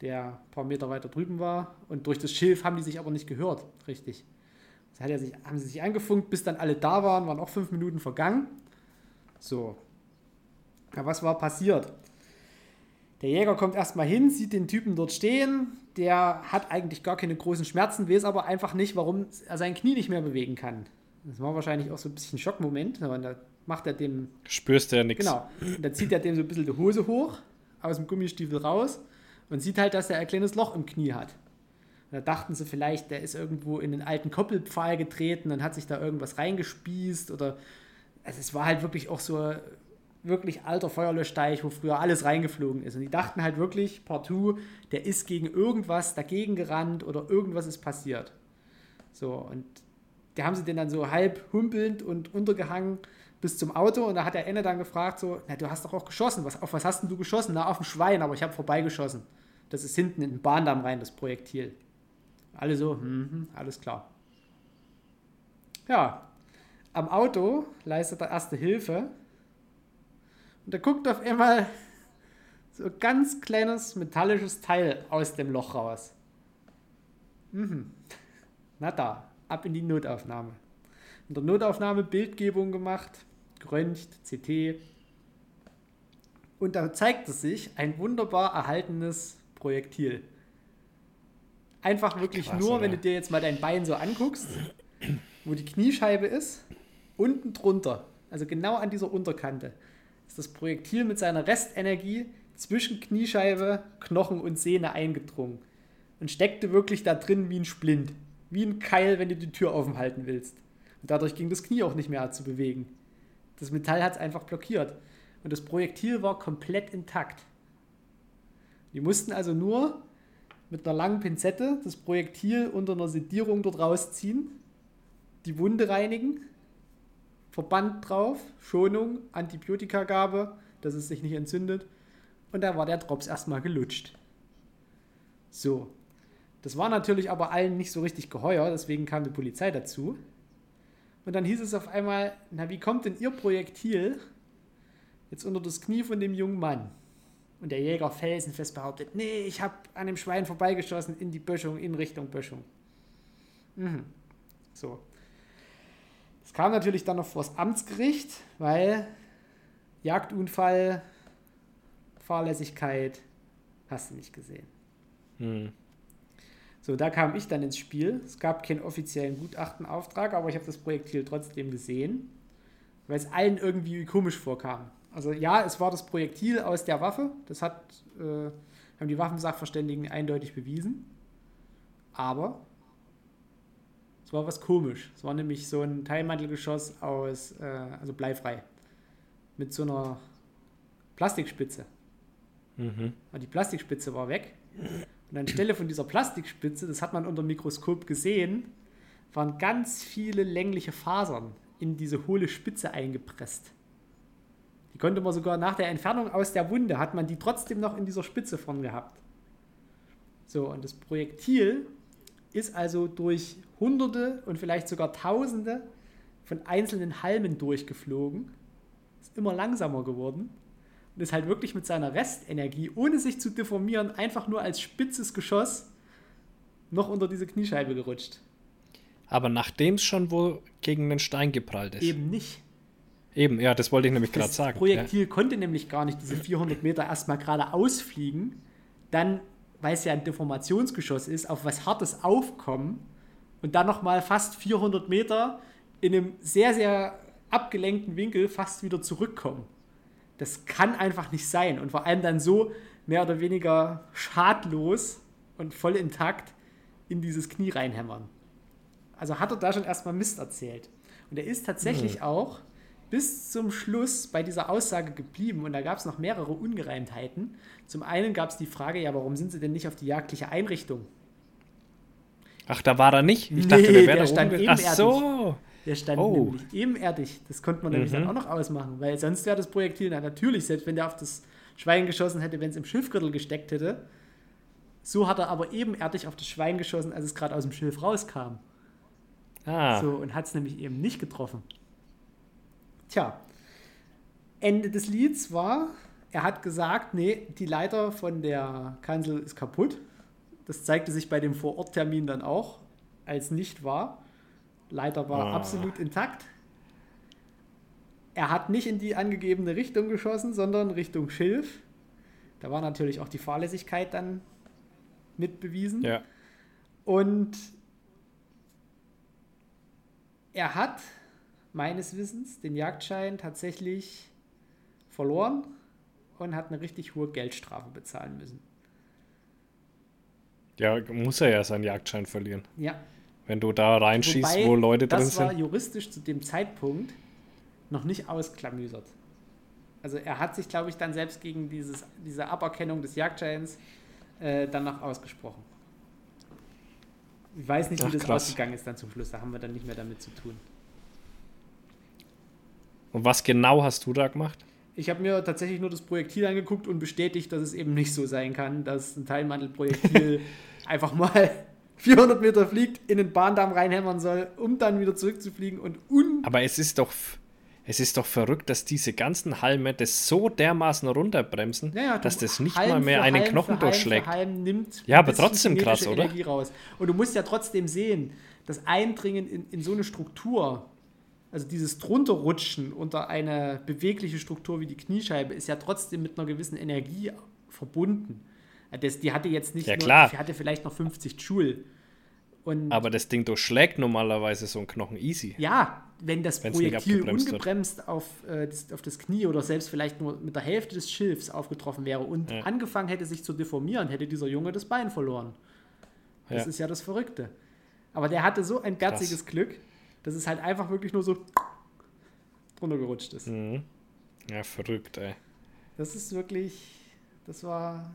der ein paar Meter weiter drüben war. Und durch das Schilf haben die sich aber nicht gehört, richtig. So hat er sich, haben sie sich angefunkt, bis dann alle da waren, waren auch fünf Minuten vergangen. So. Ja, was war passiert? Der Jäger kommt erstmal hin, sieht den Typen dort stehen. Der hat eigentlich gar keine großen Schmerzen, weiß aber einfach nicht, warum er sein Knie nicht mehr bewegen kann. Das war wahrscheinlich auch so ein bisschen ein Schockmoment. Und da macht er dem. Spürst du ja nichts. Genau. Und da zieht er dem so ein bisschen die Hose hoch, aus dem Gummistiefel raus und sieht halt, dass er ein kleines Loch im Knie hat. Und da dachten sie vielleicht, der ist irgendwo in den alten Koppelpfahl getreten und hat sich da irgendwas reingespießt oder. Also es war halt wirklich auch so wirklich alter Feuerlöschteich, wo früher alles reingeflogen ist. Und die dachten halt wirklich, partout, der ist gegen irgendwas dagegen gerannt oder irgendwas ist passiert. So, und da haben sie den dann so halb humpelnd und untergehangen bis zum Auto und da hat der Ende dann gefragt so, na, du hast doch auch geschossen, was, auf was hast denn du geschossen? Na, auf ein Schwein, aber ich habe vorbeigeschossen. Das ist hinten in den Bahndamm rein, das Projektil. Alle so, hm, alles klar. Ja, am Auto leistet er erste Hilfe und da guckt auf einmal so ein ganz kleines metallisches Teil aus dem Loch raus. Mhm. Na da, ab in die Notaufnahme. In der Notaufnahme Bildgebung gemacht, geröntgt, CT. Und da zeigt es sich ein wunderbar erhaltenes Projektil. Einfach wirklich Krass, nur, oder? wenn du dir jetzt mal dein Bein so anguckst, wo die Kniescheibe ist, unten drunter, also genau an dieser Unterkante, ist das Projektil mit seiner Restenergie zwischen Kniescheibe, Knochen und Sehne eingedrungen und steckte wirklich da drin wie ein Splint, wie ein Keil, wenn du die Tür offen halten willst. Und dadurch ging das Knie auch nicht mehr zu bewegen. Das Metall hat es einfach blockiert. Und das Projektil war komplett intakt. Die mussten also nur mit einer langen Pinzette das Projektil unter einer Sedierung dort rausziehen, die Wunde reinigen Verband drauf, Schonung, Antibiotikagabe, dass es sich nicht entzündet. Und da war der Drops erstmal gelutscht. So. Das war natürlich aber allen nicht so richtig geheuer, deswegen kam die Polizei dazu. Und dann hieß es auf einmal, na, wie kommt denn Ihr Projektil jetzt unter das Knie von dem jungen Mann? Und der Jäger felsenfest behauptet, nee, ich habe an dem Schwein vorbeigeschossen in die Böschung, in Richtung Böschung. Mhm. So. Es kam natürlich dann noch vor das Amtsgericht, weil Jagdunfall, Fahrlässigkeit, hast du nicht gesehen. Hm. So, da kam ich dann ins Spiel. Es gab keinen offiziellen Gutachtenauftrag, aber ich habe das Projektil trotzdem gesehen, weil es allen irgendwie komisch vorkam. Also ja, es war das Projektil aus der Waffe, das hat, äh, haben die Waffensachverständigen eindeutig bewiesen. Aber es war was komisch. Es war nämlich so ein Teilmantelgeschoss aus, äh, also bleifrei. Mit so einer Plastikspitze. Mhm. Und die Plastikspitze war weg. Und anstelle von dieser Plastikspitze, das hat man unter dem Mikroskop gesehen, waren ganz viele längliche Fasern in diese hohle Spitze eingepresst. Die konnte man sogar nach der Entfernung aus der Wunde, hat man die trotzdem noch in dieser Spitze vorn gehabt. So, und das Projektil ist also durch Hunderte und vielleicht sogar Tausende von einzelnen Halmen durchgeflogen, ist immer langsamer geworden und ist halt wirklich mit seiner Restenergie, ohne sich zu deformieren, einfach nur als spitzes Geschoss noch unter diese Kniescheibe gerutscht. Aber nachdem es schon wohl gegen den Stein geprallt ist. Eben nicht. Eben, ja, das wollte ich nämlich gerade sagen. Das Projektil ja. konnte nämlich gar nicht diese 400 Meter erstmal gerade ausfliegen, dann weil es ja ein Deformationsgeschoss ist, auf was Hartes aufkommen und dann nochmal fast 400 Meter in einem sehr, sehr abgelenkten Winkel fast wieder zurückkommen. Das kann einfach nicht sein. Und vor allem dann so mehr oder weniger schadlos und voll intakt in dieses Knie reinhämmern. Also hat er da schon erstmal Mist erzählt. Und er ist tatsächlich mhm. auch bis zum Schluss bei dieser Aussage geblieben und da gab es noch mehrere Ungereimtheiten. Zum einen gab es die Frage, ja, warum sind sie denn nicht auf die jagdliche Einrichtung? Ach, da war er nicht? Ich nee, dachte, der wäre da stand ebenerdig. Ach so. Der stand oh. nämlich ebenerdig. Das konnte man nämlich mhm. dann auch noch ausmachen, weil sonst wäre das Projektil na, natürlich, selbst wenn der auf das Schwein geschossen hätte, wenn es im Schilfgürtel gesteckt hätte. So hat er aber ebenerdig auf das Schwein geschossen, als es gerade aus dem Schilf rauskam. Ah. So, und hat es nämlich eben nicht getroffen. Tja, Ende des Lieds war, er hat gesagt, nee, die Leiter von der Kanzel ist kaputt. Das zeigte sich bei dem Vororttermin dann auch als nicht wahr. Leiter war oh. absolut intakt. Er hat nicht in die angegebene Richtung geschossen, sondern Richtung Schilf. Da war natürlich auch die Fahrlässigkeit dann mit bewiesen. Ja. Und er hat meines Wissens den Jagdschein tatsächlich verloren und hat eine richtig hohe Geldstrafe bezahlen müssen. Ja, muss er ja seinen Jagdschein verlieren. Ja. Wenn du da reinschießt, Wobei, wo Leute drin sind. Das war juristisch zu dem Zeitpunkt noch nicht ausklamüsert. Also er hat sich, glaube ich, dann selbst gegen dieses, diese Aberkennung des Jagdscheins äh, dann noch ausgesprochen. Ich weiß nicht, wie Ach, das krass. ausgegangen ist dann zum Schluss. Da haben wir dann nicht mehr damit zu tun. Und was genau hast du da gemacht? Ich habe mir tatsächlich nur das Projektil angeguckt und bestätigt, dass es eben nicht so sein kann, dass ein Teilmantelprojektil einfach mal 400 Meter fliegt, in den Bahndamm reinhämmern soll, um dann wieder zurückzufliegen und un. Aber es ist doch. Es ist doch verrückt, dass diese ganzen Halme das so dermaßen runterbremsen, ja, ja, dass das nicht Halm mal mehr einen Halm Knochen durchschlägt. Ja, aber trotzdem krass, oder? Raus. Und du musst ja trotzdem sehen, das Eindringen in, in so eine Struktur, also dieses drunterrutschen unter eine bewegliche Struktur wie die Kniescheibe, ist ja trotzdem mit einer gewissen Energie verbunden. Das, die hatte jetzt nicht ja, nur, klar. die hatte vielleicht noch 50 Joule. Und aber das Ding durchschlägt normalerweise so einen Knochen easy. Ja, wenn das Projektil ungebremst auf, äh, das, auf das Knie oder selbst vielleicht nur mit der Hälfte des Schilfs aufgetroffen wäre und ja. angefangen hätte, sich zu deformieren, hätte dieser Junge das Bein verloren. Das ja. ist ja das Verrückte. Aber der hatte so ein berziges Glück, dass es halt einfach wirklich nur so drunter gerutscht ist. Mhm. Ja, verrückt, ey. Das ist wirklich, das war,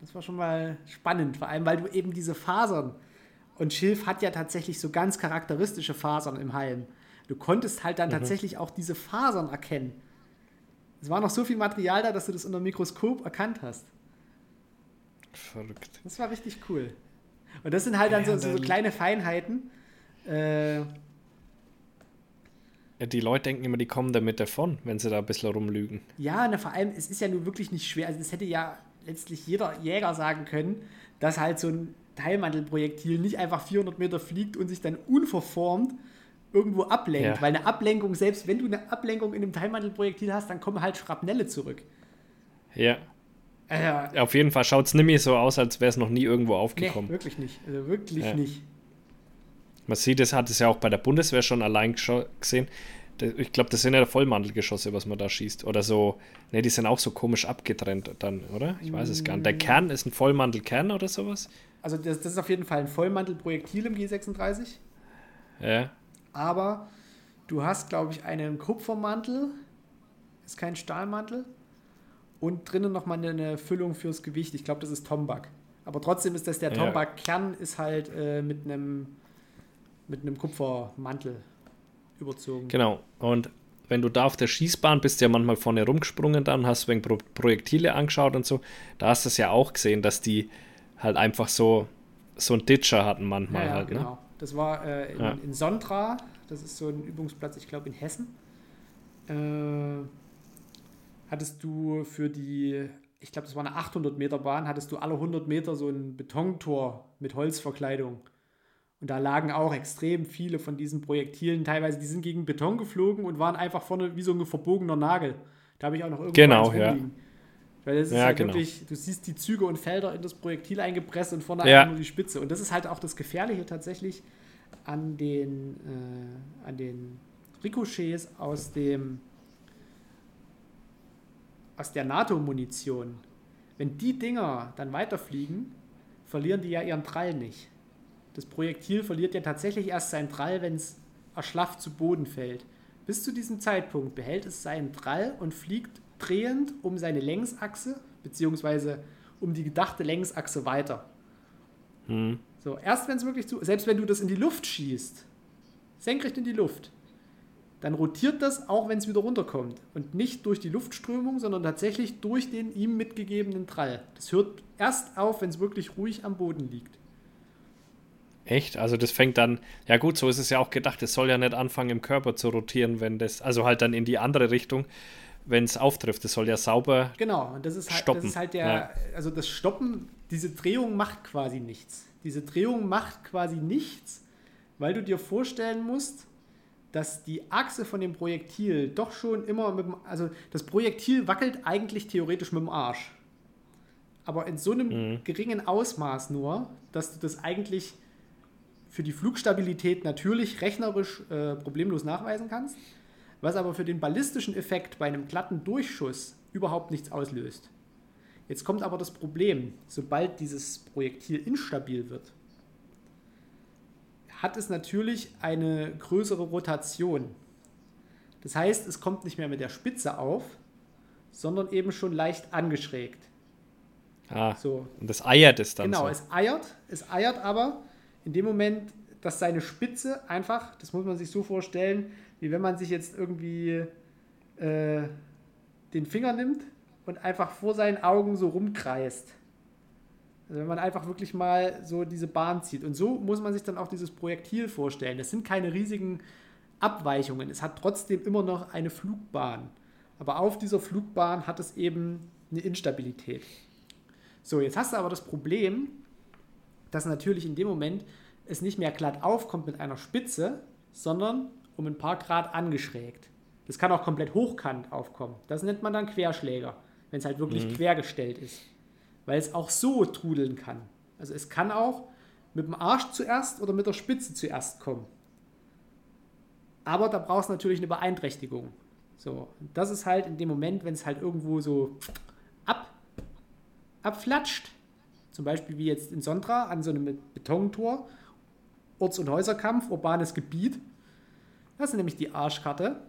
das war schon mal spannend, vor allem weil du eben diese Fasern und Schilf hat ja tatsächlich so ganz charakteristische Fasern im Halm. Du konntest halt dann mhm. tatsächlich auch diese Fasern erkennen. Es war noch so viel Material da, dass du das unter dem Mikroskop erkannt hast. Verrückt. Das war richtig cool. Und das sind halt dann, ja, so, so, kleine Feinheiten. Äh, die Leute denken immer, die kommen damit davon, wenn sie da ein bisschen rumlügen. Ja, na, vor allem, es ist ja nun wirklich nicht schwer. Also, das hätte ja letztlich jeder Jäger sagen können, dass halt so ein Teilmantelprojektil nicht einfach 400 Meter fliegt und sich dann unverformt irgendwo ablenkt. Ja. Weil eine Ablenkung, selbst wenn du eine Ablenkung in einem Teilmantelprojektil hast, dann kommen halt Schrapnelle zurück. Ja. Äh, Auf jeden Fall schaut es nämlich so aus, als wäre es noch nie irgendwo aufgekommen. Nee, wirklich nicht. Also wirklich ja. nicht. Man sieht, das hat es ja auch bei der Bundeswehr schon allein gesehen. Ich glaube, das sind ja Vollmantelgeschosse, was man da schießt. Oder so, ne, die sind auch so komisch abgetrennt dann, oder? Ich weiß es gar nicht. Der mm. Kern ist ein Vollmantelkern oder sowas? Also das, das ist auf jeden Fall ein Vollmantelprojektil im G36. Ja. Aber du hast, glaube ich, einen Kupfermantel, ist kein Stahlmantel. Und drinnen nochmal eine, eine Füllung fürs Gewicht. Ich glaube, das ist Tombak. Aber trotzdem ist das der. Tombak-Kern ist halt äh, mit einem mit einem Kupfermantel überzogen. Genau. Und wenn du da auf der Schießbahn bist, ja manchmal vorne rumgesprungen dann, hast wegen Pro Projektile angeschaut und so, da hast du es ja auch gesehen, dass die halt einfach so, so einen Ditcher hatten manchmal ja, ja, halt. Ne? Genau. Ne? Das war äh, in, ja. in, Sondra, das ist so ein Übungsplatz, ich glaube in Hessen. Äh, hattest du für die, ich glaube, das war eine 800 Meter Bahn, hattest du alle 100 Meter so ein Betontor mit Holzverkleidung. Und da lagen auch extrem viele von diesen Projektilen. Teilweise, die sind gegen Beton geflogen und waren einfach vorne wie so ein verbogener Nagel. Da habe ich auch noch irgendwo genau, ja. Weil das ist ja, halt genau. wirklich, du siehst die Züge und Felder in das Projektil eingepresst und vorne ja. einfach nur die Spitze. Und das ist halt auch das Gefährliche tatsächlich an den, äh, an den Ricochets aus dem aus der NATO-Munition, wenn die Dinger dann weiterfliegen, verlieren die ja ihren Drall nicht. Das Projektil verliert ja tatsächlich erst seinen Drall, wenn es erschlafft zu Boden fällt. Bis zu diesem Zeitpunkt behält es seinen Drall und fliegt drehend um seine Längsachse, beziehungsweise um die gedachte Längsachse weiter. Hm. So, erst wenn es wirklich zu, selbst wenn du das in die Luft schießt, senkrecht in die Luft, dann rotiert das auch, wenn es wieder runterkommt. Und nicht durch die Luftströmung, sondern tatsächlich durch den ihm mitgegebenen Trall. Das hört erst auf, wenn es wirklich ruhig am Boden liegt. Echt? Also das fängt dann, ja gut, so ist es ja auch gedacht, es soll ja nicht anfangen im Körper zu rotieren, wenn das, also halt dann in die andere Richtung, wenn es auftrifft. Das soll ja sauber. Genau, und das ist halt, stoppen. Das ist halt der, Ja. also das Stoppen, diese Drehung macht quasi nichts. Diese Drehung macht quasi nichts, weil du dir vorstellen musst, dass die Achse von dem Projektil doch schon immer mit dem, also das Projektil wackelt eigentlich theoretisch mit dem Arsch. Aber in so einem geringen Ausmaß nur, dass du das eigentlich für die Flugstabilität natürlich rechnerisch äh, problemlos nachweisen kannst, was aber für den ballistischen Effekt bei einem glatten Durchschuss überhaupt nichts auslöst. Jetzt kommt aber das Problem, sobald dieses Projektil instabil wird, hat es natürlich eine größere Rotation. Das heißt, es kommt nicht mehr mit der Spitze auf, sondern eben schon leicht angeschrägt. Ah, So, und das eiert es dann genau, so. es eiert, es eiert aber in dem Moment, dass seine Spitze einfach, das muss man sich so vorstellen, wie wenn man sich jetzt irgendwie äh, den Finger nimmt und einfach vor seinen Augen so rumkreist. Also wenn man einfach wirklich mal so diese Bahn zieht. Und so muss man sich dann auch dieses Projektil vorstellen. Das sind keine riesigen Abweichungen. Es hat trotzdem immer noch eine Flugbahn. Aber auf dieser Flugbahn hat es eben eine Instabilität. So, jetzt hast du aber das Problem, dass natürlich in dem Moment es nicht mehr glatt aufkommt mit einer Spitze, sondern um ein paar Grad angeschrägt. Das kann auch komplett hochkant aufkommen. Das nennt man dann Querschläger, wenn es halt wirklich quergestellt ist. Weil es auch so trudeln kann. Also es kann auch mit dem Arsch zuerst oder mit der Spitze zuerst kommen. Aber da brauchst du natürlich eine Beeinträchtigung. So, das ist halt in dem Moment, wenn es halt irgendwo so ab, abflatscht, zum Beispiel wie jetzt in Sondra an so einem Betontor, Orts- und Häuserkampf, urbanes Gebiet. Das ist nämlich die Arschkarte.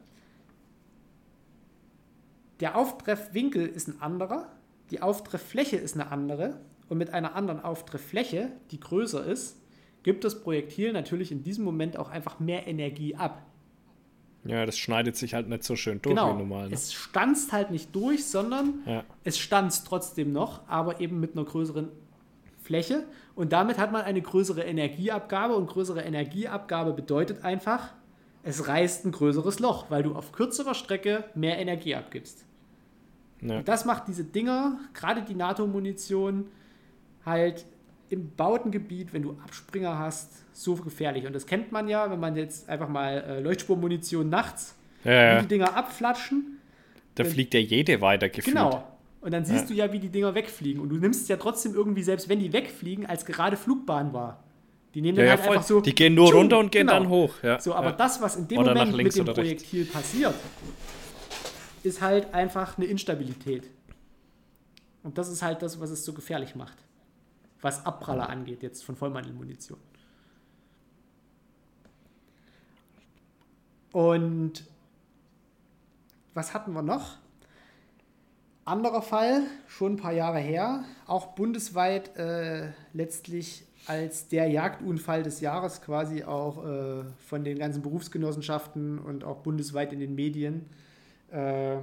Der Auftreffwinkel ist ein anderer, die Auftrefffläche ist eine andere und mit einer anderen Auftrefffläche, die größer ist, gibt das Projektil natürlich in diesem Moment auch einfach mehr Energie ab. Ja, das schneidet sich halt nicht so schön durch genau. wie normal. Ne? Es stanzt halt nicht durch, sondern Ja. es stanzt trotzdem noch, aber eben mit einer größeren Fläche. Und damit hat man eine größere Energieabgabe. Und größere Energieabgabe bedeutet einfach, es reißt ein größeres Loch, weil du auf kürzerer Strecke mehr Energie abgibst. Ja. Und das macht diese Dinger, gerade die NATO-Munition, halt im Bautengebiet, wenn du Abspringer hast, so gefährlich. Und das kennt man ja, wenn man jetzt einfach mal äh, Leuchtspurmunition nachts, Ja, ja. die Dinger abflatschen. Da fliegt ja jede weiter gefühlt. Genau. Und dann siehst Ja. du ja, wie die Dinger wegfliegen. Und du nimmst es ja trotzdem irgendwie, selbst wenn die wegfliegen, als gerade Flugbahn war. Die nehmen Ja, dann halt voll. einfach so. Die gehen nur tschu, runter und gehen genau. dann hoch. So, aber das, was in dem Oder Moment mit dem oder rechts. Projektil passiert, ist halt einfach eine Instabilität. Und das ist halt das, was es so gefährlich macht. Was Abpraller angeht, jetzt von Vollmantelmunition. Und was hatten wir noch? Anderer Fall, schon ein paar Jahre her, auch bundesweit äh, letztlich als der Jagdunfall des Jahres quasi auch äh, von den ganzen Berufsgenossenschaften und auch bundesweit in den Medien. Äh,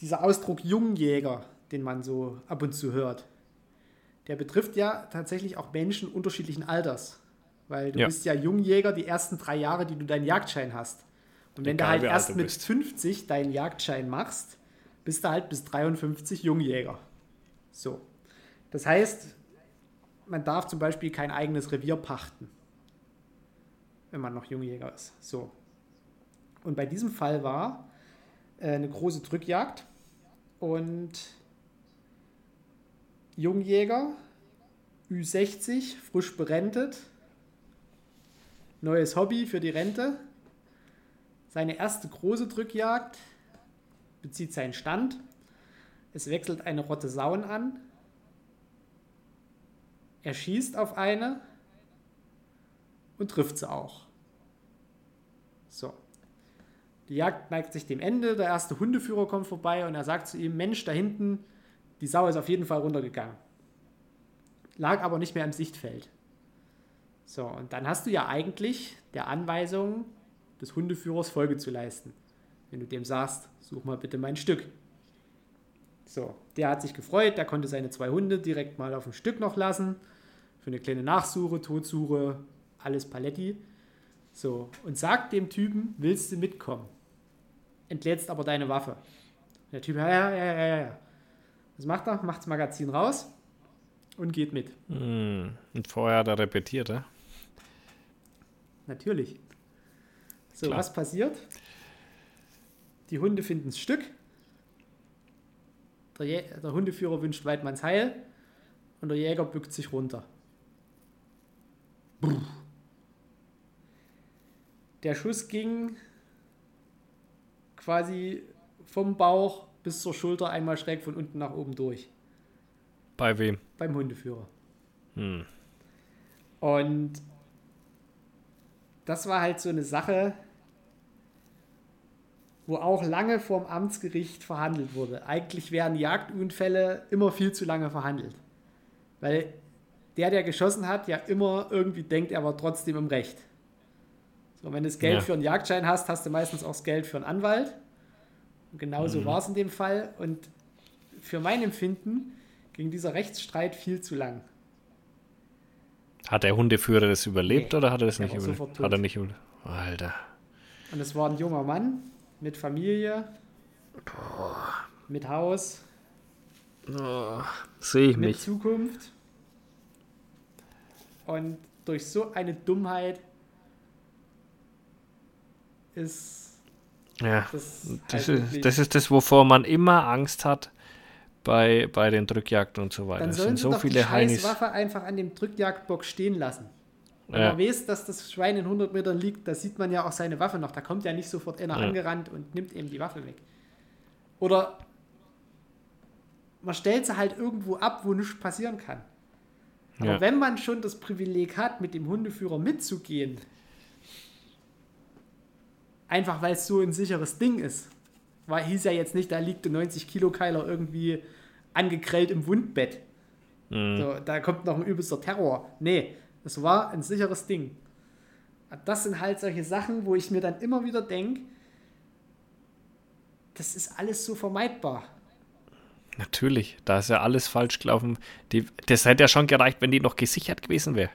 dieser Ausdruck Jungjäger, den man so ab und zu hört, der betrifft ja tatsächlich auch Menschen unterschiedlichen Alters. Weil du Ja. bist ja Jungjäger die ersten drei Jahre, die du deinen Jagdschein hast. Und wenn Egal, du halt erst mit bist. 50 deinen Jagdschein machst, bist du halt bis 53 Jungjäger. So. Das heißt, man darf zum Beispiel kein eigenes Revier pachten, wenn man noch Jungjäger ist. So. Und bei diesem Fall war äh, eine große Drückjagd und Jungjäger, Ü60, frisch berentet, neues Hobby für die Rente, Seine erste große Drückjagd bezieht seinen Stand. Es wechselt eine Rotte Sauen an. Er schießt auf eine und trifft sie auch. So. Die Jagd neigt sich dem Ende. Der erste Hundeführer kommt vorbei und er sagt zu ihm: Mensch, da hinten, die Sau ist auf jeden Fall runtergegangen. Lag aber nicht mehr im Sichtfeld. So, und dann hast du ja eigentlich der Anweisung des Hundeführers Folge zu leisten. Wenn du dem sagst, such mal bitte mein Stück. So, der hat sich gefreut, der konnte seine zwei Hunde direkt mal auf ein Stück noch lassen. Für eine kleine Nachsuche, Totsuche, alles Paletti. So, und sagt dem Typen, willst du mitkommen? Entlädst aber deine Waffe. Der Typ, ja, ja, ja, ja, ja. Was macht er? Macht das Magazin raus und geht mit. Hm. Und vorher hat er repetiert, ja? Natürlich. So, Klar. was passiert? Die Hunde finden das Stück. Der, Jä der Hundeführer wünscht Weidmanns Heil und der Jäger bückt sich runter. Brr. Der Schuss ging quasi vom Bauch bis zur Schulter einmal schräg von unten nach oben durch. Bei wem? Beim Hundeführer. Hm. Und das war halt so eine Sache, wo auch lange vorm Amtsgericht verhandelt wurde. Eigentlich werden Jagdunfälle immer viel zu lange verhandelt. Weil der, der geschossen hat, ja immer irgendwie denkt, er war trotzdem im Recht. So, wenn du das Geld Ja. für einen Jagdschein hast, hast du meistens auch das Geld für einen Anwalt. Und genauso Mhm. war es in dem Fall. Und für mein Empfinden ging dieser Rechtsstreit viel zu lang. Hat der Hundeführer das überlebt Nee, oder hat er das nicht überlebt? Hat er nicht überlebt? Alter. Und es war ein junger Mann mit Familie, mit Haus, Oh, Sehe ich mit mich. Zukunft. Und durch so eine Dummheit ist Ja. das, Das halt ist, das ist das, wovor man immer Angst hat bei, bei den Drückjagden und so weiter. Dann Es sollen sind sie so doch die viele scheiß Heinis. Waffe einfach an dem Drückjagdbock stehen lassen. Wenn Ja. man weiß, dass das Schwein in 100 Metern liegt, da sieht man ja auch seine Waffe noch. Da kommt ja nicht sofort einer Ja. angerannt und nimmt eben die Waffe weg. Oder man stellt sie halt irgendwo ab, wo nichts passieren kann. Aber Ja. wenn man schon das Privileg hat, mit dem Hundeführer mitzugehen, einfach weil es so ein sicheres Ding ist, war, hieß ja jetzt nicht, da liegt ein 90 Kilo Keiler irgendwie angekrellt im Wundbett. Mhm. So, da kommt noch ein übelster Terror. Nee, es war ein sicheres Ding. Das sind halt solche Sachen, wo ich mir dann immer wieder denke, das ist alles so vermeidbar. Natürlich, da ist ja alles falsch gelaufen. Die, das hätte ja schon gereicht, wenn die noch gesichert gewesen wäre.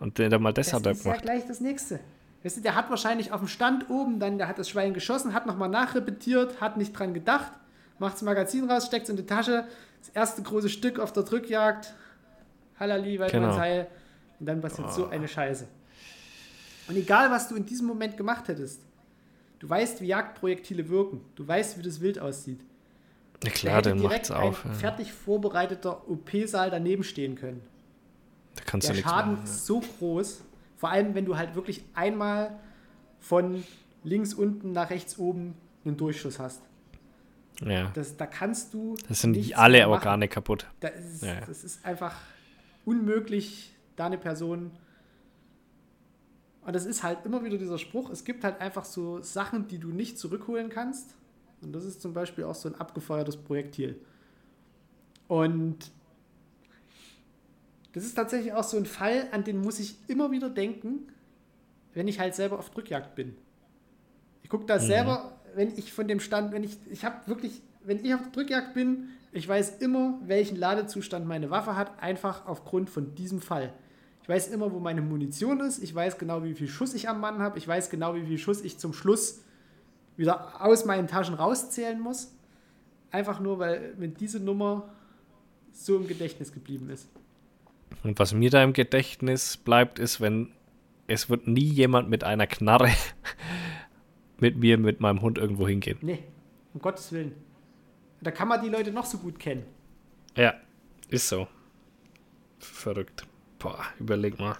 Und der mal das, Das hat er ist ja gemacht. gleich das Nächste. Weißt du, der hat wahrscheinlich auf dem Stand oben, dann der hat das Schwein geschossen, hat nochmal nachrepetiert, hat nicht dran gedacht, macht das Magazin raus, steckt es in die Tasche, das erste große Stück auf der Drückjagd, Halali, Waldmanns Genau. Und dann passiert so eine Scheiße. Und egal, was du in diesem Moment gemacht hättest, du weißt, wie Jagdprojektile wirken, du weißt, wie das Wild aussieht. Ja, Da klar, hätte dann macht's auf. ein Ja. fertig vorbereiteter OP-Saal daneben stehen können. Da kannst Der du nichts Schaden machen. ist so groß, vor allem wenn du halt wirklich einmal von links unten nach rechts oben einen Durchschuss hast. Ja. ja. Das, da kannst du. Das sind alle mehr machen. Organe kaputt. Da ist, Ja, ja. Das ist einfach unmöglich, da eine Person. Und das ist halt immer wieder dieser Spruch: Es gibt halt einfach so Sachen, die du nicht zurückholen kannst. Und das ist zum Beispiel auch so ein abgefeuertes Projektil. Und das ist tatsächlich auch so ein Fall, an den muss ich immer wieder denken, wenn ich halt selber auf Drückjagd bin. Ich gucke da selber, wenn ich von dem Stand, wenn ich, ich habe wirklich, wenn ich auf Drückjagd bin, ich weiß immer, welchen Ladezustand meine Waffe hat, einfach aufgrund von diesem Fall. Ich weiß immer, wo meine Munition ist, ich weiß genau, wie viel Schuss ich am Mann habe, ich weiß genau, wie viel Schuss ich zum Schluss wieder aus meinen Taschen rauszählen muss. Einfach nur, weil mir diese Nummer so im Gedächtnis geblieben ist. Und was mir da im Gedächtnis bleibt, ist, wenn es wird nie jemand mit einer Knarre mit mir, mit meinem Hund irgendwo hingehen. Nee, um Gottes Willen. Da kann man die Leute noch so gut kennen. Ja, ist so. Verrückt. Boah, überleg mal.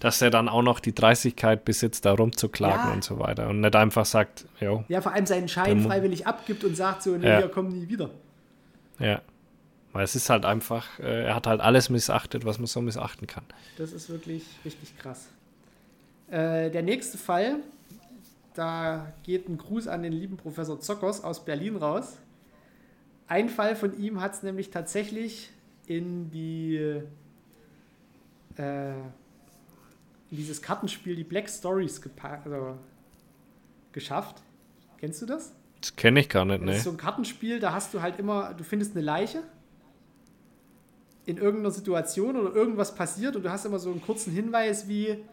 dass er dann auch noch die Dreistigkeit besitzt, da rumzuklagen Ja. und so weiter. Und nicht einfach sagt, jo, Ja, vor allem seinen Schein freiwillig abgibt und sagt so, nee, Ja. wir kommen nie wieder. ja. Weil es ist halt einfach, äh, er hat halt alles missachtet, was man so missachten kann. Das ist wirklich richtig krass. Äh, der nächste Fall, da geht ein Gruß an den lieben Professor Zockers aus Berlin raus. Ein Fall von ihm hat es nämlich tatsächlich in die äh, in dieses Kartenspiel, die Black Stories also, geschafft. Kennst du das? Das kenne ich gar nicht, Das ne? ist so ein Kartenspiel, da hast du halt immer, du findest eine Leiche in irgendeiner Situation oder irgendwas passiert und du hast immer so einen kurzen Hinweis wie,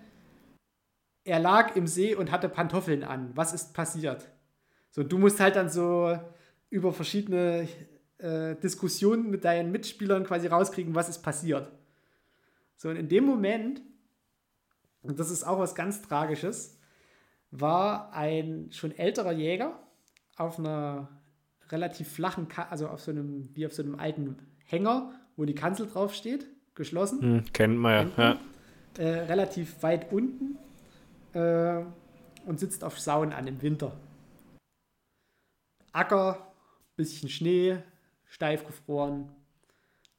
er lag im See und hatte Pantoffeln an. Was ist passiert? So, du musst halt dann so über verschiedene äh, Diskussionen mit deinen Mitspielern quasi rauskriegen, was ist passiert. So, und in dem Moment, und das ist auch was ganz Tragisches, war ein schon älterer Jäger auf einer relativ flachen, Ka also auf so einem, wie auf so einem alten Hänger, wo die Kanzel draufsteht, geschlossen Hm, kennt man ja. Ja. äh, relativ weit unten äh, und sitzt auf Sauen an im Winter. Acker, bisschen Schnee, steif gefroren.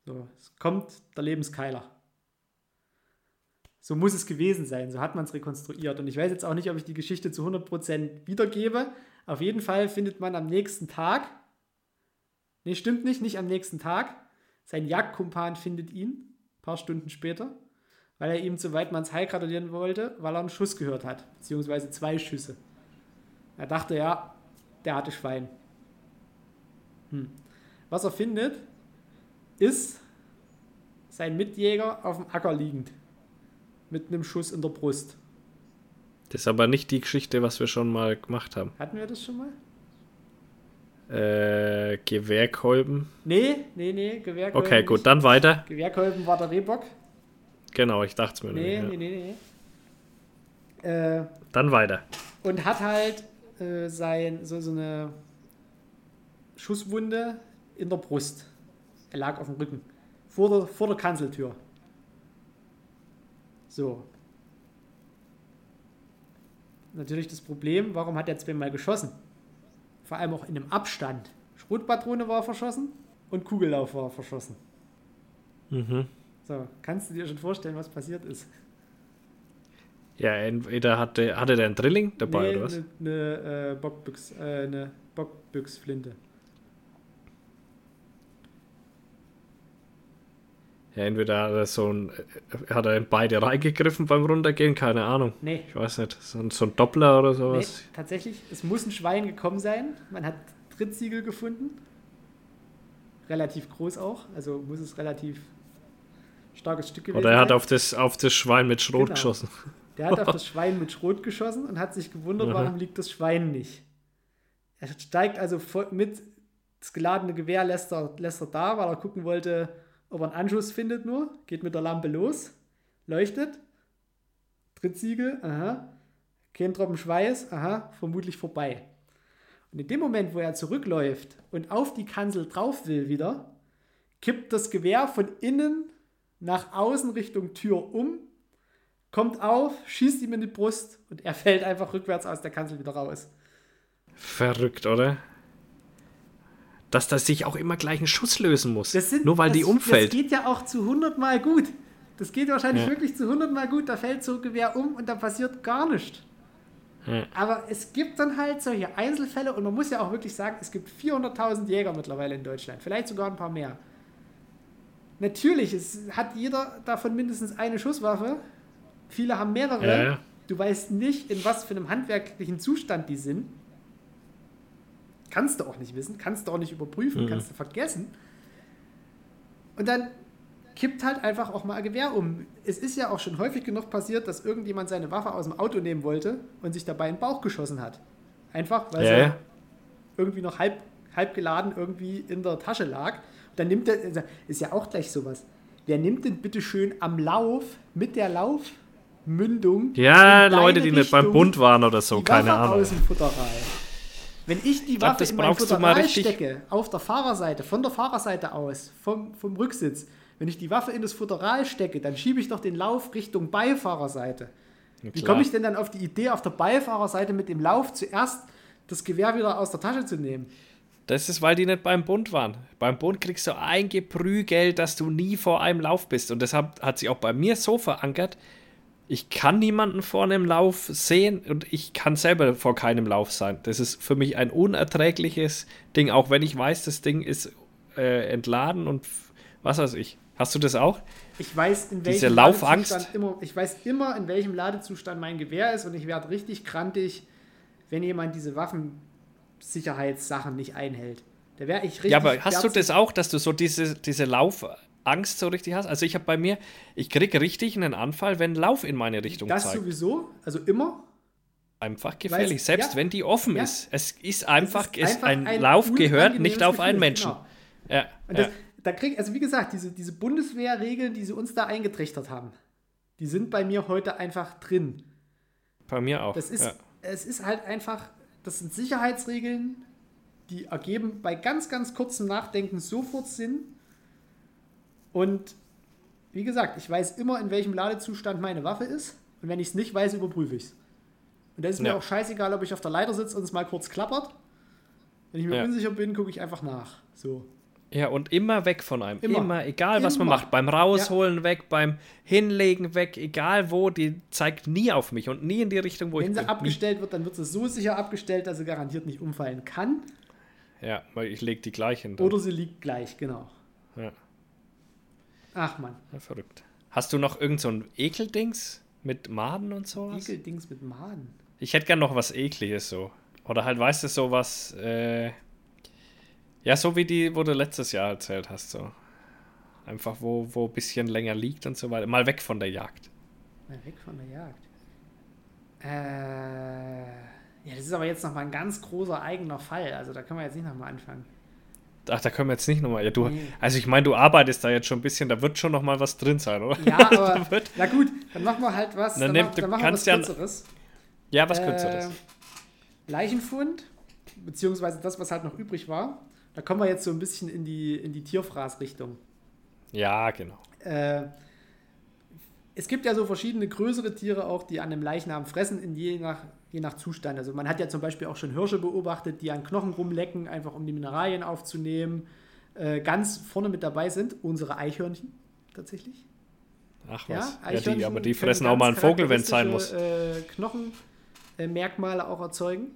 So, es kommt der Lebenskeiler. So muss es gewesen sein, so hat man es rekonstruiert. Und ich weiß jetzt auch nicht, ob ich die Geschichte zu 100% wiedergebe. Auf jeden Fall findet man am nächsten Tag, nee, stimmt nicht, nicht am nächsten Tag, sein Jagdkumpan findet ihn, ein paar Stunden später, weil er ihm zu Weidmanns Heil gratulieren wollte, weil er einen Schuss gehört hat, beziehungsweise zwei Schüsse. Er dachte, ja, der hatte Schwein. Hm. Was er findet, ist sein Mitjäger auf dem Acker liegend. Mit einem Schuss in der Brust. Das ist aber nicht die Geschichte, was wir schon mal gemacht haben. Hatten wir das schon mal? Äh, Gewehrkolben. Nee, nee, nee, Gewehrkolben. Okay, gut, nicht. dann weiter. Gewehrkolben war der Rehbock. Genau, ich dachte es mir Nee, nicht. nee, nee, nee. Äh, Dann weiter. und hat halt äh, sein, so, so eine Schusswunde in der Brust. Er lag auf dem Rücken. Vor der, vor der Kanzeltür. So. Natürlich das Problem, warum hat er zweimal geschossen? Vor allem auch in einem Abstand. Schrotpatrone war verschossen und Kugellauf war verschossen. Mhm. So, kannst du dir schon vorstellen, was passiert ist? Ja, entweder hatte, hatte der einen Drilling dabei Nee, oder was? Eine ne, äh, Bockbüchs, äh, eine Bockbüchsflinte. Ja, entweder hat er so ein, äh, hat er in beide reingegriffen beim Runtergehen, keine Ahnung. Nee, Ich weiß nicht, so ein, so ein Doppler oder nee, sowas. tatsächlich, es muss ein Schwein gekommen sein. Man hat Trittsiegel gefunden. Relativ groß auch, also muss es relativ starkes Stück gewesen Oder er hat sein. auf das, auf das Schwein mit Schrot Genau. geschossen. Der hat auf das Schwein mit Schrot geschossen und hat sich gewundert, Aha. warum liegt das Schwein nicht. Er steigt also mit, das geladene Gewehr lässt er, lässt er da, weil er gucken wollte, ob er einen Anschuss findet nur, geht mit der Lampe los, leuchtet, Trittsiegel, aha, kein Tropfen Schweiß, aha, vermutlich vorbei. Und in dem Moment, wo er zurückläuft und auf die Kanzel drauf will wieder, kippt das Gewehr von innen nach außen Richtung Tür um, kommt auf, schießt ihm in die Brust und er fällt einfach rückwärts aus der Kanzel wieder raus. Verrückt, oder? Dass das sich auch immer gleich ein Schuss lösen muss. Das sind, Nur weil das, die umfällt. Das geht ja auch zu 100 Mal gut. Das geht wahrscheinlich Ja. wirklich zu 100 Mal gut. Da fällt so ein Gewehr um und da passiert gar nichts. Ja. Aber es gibt dann halt solche Einzelfälle und man muss ja auch wirklich sagen, es gibt 400.000 Jäger mittlerweile in Deutschland. Vielleicht sogar ein paar mehr. Natürlich, es hat jeder davon mindestens eine Schusswaffe. Viele haben mehrere. Ja, ja. Du weißt nicht, in was für einem handwerklichen Zustand die sind. Kannst du auch nicht wissen, kannst du auch nicht überprüfen, Mhm. kannst du vergessen. Und dann kippt halt einfach auch mal ein Gewehr um. Es ist ja auch schon häufig genug passiert, dass irgendjemand seine Waffe aus dem Auto nehmen wollte und sich dabei in den Bauch geschossen hat. Einfach, weil Ja, sie ja. irgendwie noch halb, halb geladen irgendwie in der Tasche lag. Dann nimmt er, also, ist ja auch gleich sowas. Wer nimmt denn bitte schön am Lauf mit der Laufmündung Ja, Leute, die nicht beim Richtung Bund waren oder so, die keine Waffe Ahnung. aus dem Futteral. Wenn ich die glaub, Waffe das in mein Futteral stecke, auf der Fahrerseite, von der Fahrerseite aus, vom, vom Rücksitz, Wenn ich die Waffe in das Futteral stecke, dann schiebe ich doch den Lauf Richtung Beifahrerseite. Na Wie komme ich denn dann auf die Idee, auf der Beifahrerseite mit dem Lauf zuerst das Gewehr wieder aus der Tasche zu nehmen? Das ist, weil die nicht beim Bund waren. Beim Bund kriegst du eingeprügelt, dass du nie vor einem Lauf bist. Und deshalb hat sich auch bei mir so verankert, ich kann niemanden vor einem Lauf sehen und ich kann selber vor keinem Lauf sein. Das ist für mich ein unerträgliches Ding, auch wenn ich weiß, das Ding ist äh, entladen und was weiß ich. Hast du das auch? Ich weiß, in Diese welchem Laufangst. Ladezustand immer, ich weiß immer, in welchem Ladezustand mein Gewehr ist und ich werde richtig krantig, wenn jemand diese Waffensicherheitssachen nicht einhält. Da wäre ich richtig. Ja, aber hast du das auch, dass du so diese, diese Laufangst so richtig hast? Also ich habe bei mir, ich kriege richtig einen Anfall, wenn Lauf in meine Richtung Das zeigt. sowieso, also immer. Einfach gefährlich, Weiß- selbst ja. wenn die offen Ja. ist. Es ist einfach, Es ist einfach ein, ein Lauf gehört nicht auf einen Gefühl, Menschen. genau. Ja, Und das, da krieg, also wie gesagt, diese, diese Bundeswehrregeln, die sie uns da eingetrichtert haben, die sind bei mir heute einfach drin. bei mir auch. Das ist, ja. es ist halt einfach, das sind Sicherheitsregeln, die ergeben bei ganz, ganz kurzem Nachdenken sofort Sinn. Und wie gesagt, ich weiß immer, in welchem Ladezustand meine Waffe ist. Und wenn ich es nicht weiß, überprüfe ich es. Und dann ist mir Ja. auch scheißegal, ob ich auf der Leiter sitze und es mal kurz klappert. Wenn ich mir Ja. unsicher bin, gucke ich einfach nach. So. ja, und immer weg von einem. Immer, Immer. egal was man Immer. macht. Beim Rausholen weg, beim Hinlegen weg, egal wo, die zeigt nie auf mich und nie in die Richtung, wo Wenn ich sie bin. abgestellt wird, dann wird sie so sicher abgestellt, dass sie garantiert nicht umfallen kann. Ja, weil ich lege die gleich hin. Oder sie liegt gleich, genau. Ja. Ach man, ja, verrückt. Hast du noch irgend so ein Ekeldings mit Maden und sowas? Ekeldings mit Maden. Ich hätte gern noch was Ekliges so. Oder halt, weißt du, sowas, äh, ja, so wie die, wo du letztes Jahr erzählt hast, so. Einfach, wo, wo ein bisschen länger liegt und so weiter. Mal weg von der Jagd. Mal weg von der Jagd. Äh, ja, das ist aber jetzt nochmal ein ganz großer eigener Fall. Also da können wir jetzt nicht nochmal anfangen. Ach, da können wir jetzt nicht nochmal. Ja, du. Also ich meine, du arbeitest da jetzt schon ein bisschen, da wird schon noch mal was drin sein, oder? Ja, aber wird- na gut, dann machen wir halt was. Dann Dann, du dann machen wir was ja- Kürzeres. Ja, was kürzeres. Äh, Leichenfund, beziehungsweise das, was halt noch übrig war. Da kommen wir jetzt so ein bisschen in die, in die Tierfraßrichtung. Ja, genau. Äh, es gibt ja so verschiedene größere Tiere auch, die an einem Leichnam fressen, in je nach, je nach Zustand. Also man hat ja zum Beispiel auch schon Hirsche beobachtet, die an Knochen rumlecken, einfach um die Mineralien aufzunehmen. Äh, ganz vorne mit dabei sind unsere Eichhörnchen tatsächlich. Ach Ja, was. Ja, die, Eichhörnchen aber die fressen auch mal einen Vogel, wenn es sein muss. Äh, Knochenmerkmale auch erzeugen.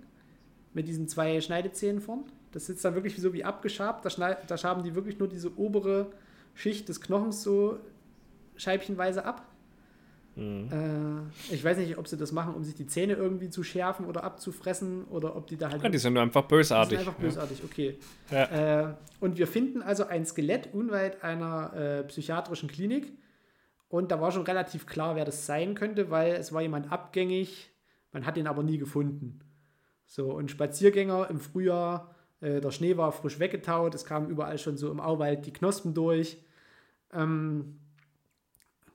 Mit diesen zwei Schneidezähnen vorn. Das sitzt dann wirklich so wie abgeschabt. Da, schneid, da schaben die wirklich nur diese obere Schicht des Knochens so scheibchenweise ab. Mhm. Äh, ich weiß nicht, ob sie das machen, um sich die Zähne irgendwie zu schärfen oder abzufressen oder ob die da halt. Ja, die sind nur einfach die bösartig. sind einfach bösartig, okay. Ja. Äh, und wir finden also ein Skelett unweit einer äh, psychiatrischen Klinik. Und da war schon relativ klar, wer das sein könnte, weil es war jemand abgängig. Man hat ihn aber nie gefunden. So, und Spaziergänger im Frühjahr, äh, der Schnee war frisch weggetaut, es kamen überall schon so im Auwald die Knospen durch. Ähm,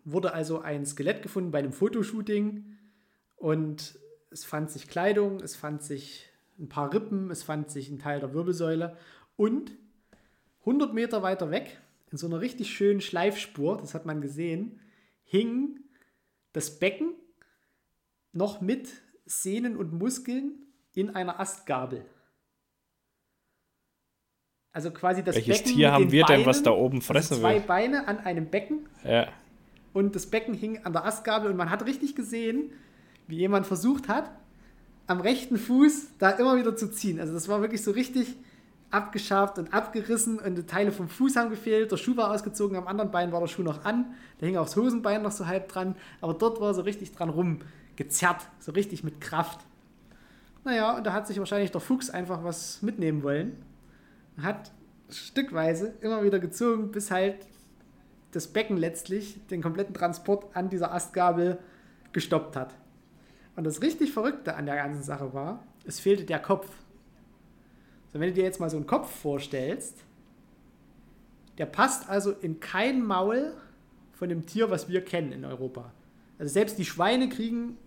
wurde also ein Skelett gefunden bei einem Fotoshooting und es fand sich Kleidung, es fand sich ein paar Rippen, es fand sich ein Teil der Wirbelsäule und 100 Meter weiter weg, in so einer richtig schönen Schleifspur, das hat man gesehen, hing das Becken noch mit Sehnen und Muskeln in einer Astgabel. Also quasi das Welches Becken Tier mit haben wir denn, was Beinen, da oben also fressen zwei will? Beine an einem Becken Ja. Und das Becken hing an der Astgabel und man hat richtig gesehen, wie jemand versucht hat, am rechten Fuß da immer wieder zu ziehen. Also das war wirklich so richtig abgeschabt und abgerissen und Teile vom Fuß haben gefehlt, der Schuh war ausgezogen, am anderen Bein war der Schuh noch an, der hing aufs Hosenbein noch so halb dran, aber dort war so richtig dran rumgezerrt, so richtig mit Kraft. Naja, und da hat sich wahrscheinlich der Fuchs einfach was mitnehmen wollen. Hat stückweise immer wieder gezogen, bis halt das Becken letztlich den kompletten Transport an dieser Astgabel gestoppt hat. Und das richtig Verrückte an der ganzen Sache war, es fehlte der Kopf. So, wenn du dir jetzt mal so einen Kopf vorstellst, der passt also in kein Maul von dem Tier, was wir kennen in Europa. Also selbst die Schweine kriegen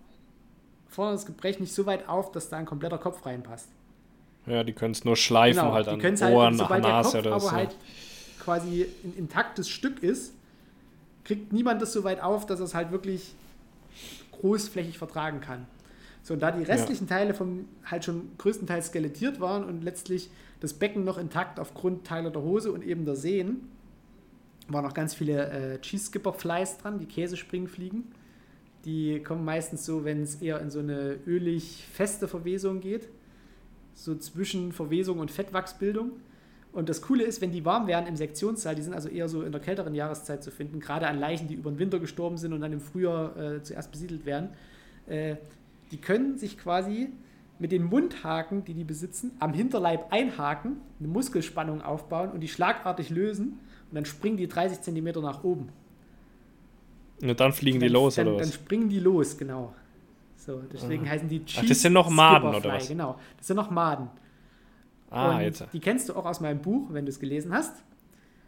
vorne das Gebrech nicht so weit auf, dass da ein kompletter Kopf reinpasst. ja, die können es nur schleifen halt die an können's Ohren, sobald nach Nase Kopf oder so. halt quasi ein intaktes Stück ist, kriegt niemand das so weit auf, dass er es halt wirklich großflächig vertragen kann. So, und da die restlichen Teile vom halt schon größtenteils skelettiert waren und letztlich das Becken noch intakt aufgrund Teile der Hose und eben der Sehen, waren noch ganz viele äh, Cheese Skipper Flies dran, die Käsespringfliegen. Die kommen meistens so, wenn es eher in so eine ölig feste Verwesung geht, so zwischen Verwesung und Fettwachsbildung. Und das Coole ist, wenn die warm werden im Sektionssaal, die sind also eher so in der kälteren Jahreszeit zu finden, gerade an Leichen, die über den Winter gestorben sind und dann im Frühjahr äh, zuerst besiedelt werden. Äh, die können sich quasi mit den Mundhaken, die die besitzen, am Hinterleib einhaken, eine Muskelspannung aufbauen und die schlagartig lösen und dann springen die 30 cm nach oben. Und dann fliegen die dann, los, dann, oder Dann was? springen die los, genau. So, deswegen heißen die Cheese Ach, das sind noch Maden, oder was? Genau, das sind noch Maden. Ah, und jetzt. Die kennst du auch aus meinem Buch, wenn du es gelesen hast.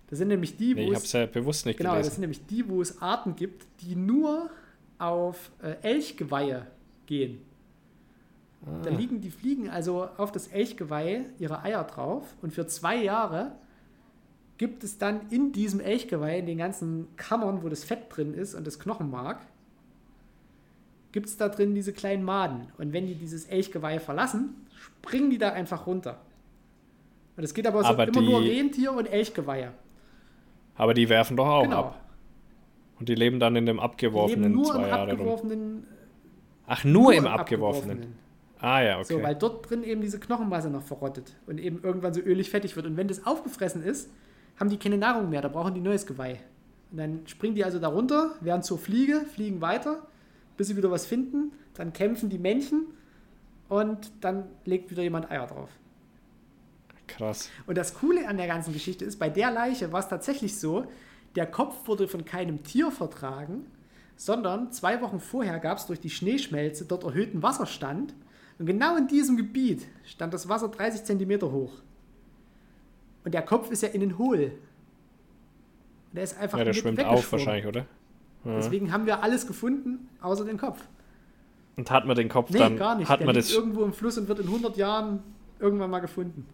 Das sind nämlich die, wo Nee, ich es ja bewusst nicht Genau, das gelesen. sind nämlich die, wo es Arten gibt, die nur auf äh, Elchgeweihe gehen. Da Ah. liegen die Fliegen also auf das Elchgeweih ihre Eier drauf und für zwei Jahre gibt es dann in diesem Elchgeweih, in den ganzen Kammern, wo das Fett drin ist und das Knochenmark, gibt es da drin diese kleinen Maden. Und wenn die dieses Elchgeweih verlassen, springen die da einfach runter. Und es geht aber so Aber immer nur Rentier und Elchgeweihe. Aber die werfen doch auch Genau. ab. Und die leben dann in dem Die leben abgeworfenen nur zwei im Jahre rum. abgeworfenen Ach, nur, im abgeworfenen. Ah ja, okay. So, weil dort drin eben diese Knochenmasse noch verrottet und eben irgendwann so ölig fettig wird. Und wenn das aufgefressen ist, haben die keine Nahrung mehr, da brauchen die neues Geweih. Und dann springen die also da runter, werden zur Fliege, fliegen weiter, bis sie wieder was finden, dann kämpfen die Männchen und dann legt wieder jemand Eier drauf. Krass. Und das Coole an der ganzen Geschichte ist, bei der Leiche war es tatsächlich so, der Kopf wurde von keinem Tier vertragen, sondern zwei Wochen vorher gab es durch die Schneeschmelze dort erhöhten Wasserstand. Und genau in diesem Gebiet stand das Wasser 30 Zentimeter hoch. Und der Kopf ist ja innen hohl. Und der ist einfach Ja, der mit schwimmt auf wahrscheinlich, oder? Ja. Deswegen haben wir alles gefunden, außer den Kopf. Und hat man den Kopf Nee, dann. gar nicht. Hat der man das. irgendwo im Fluss und wird in 100 Jahren irgendwann mal gefunden.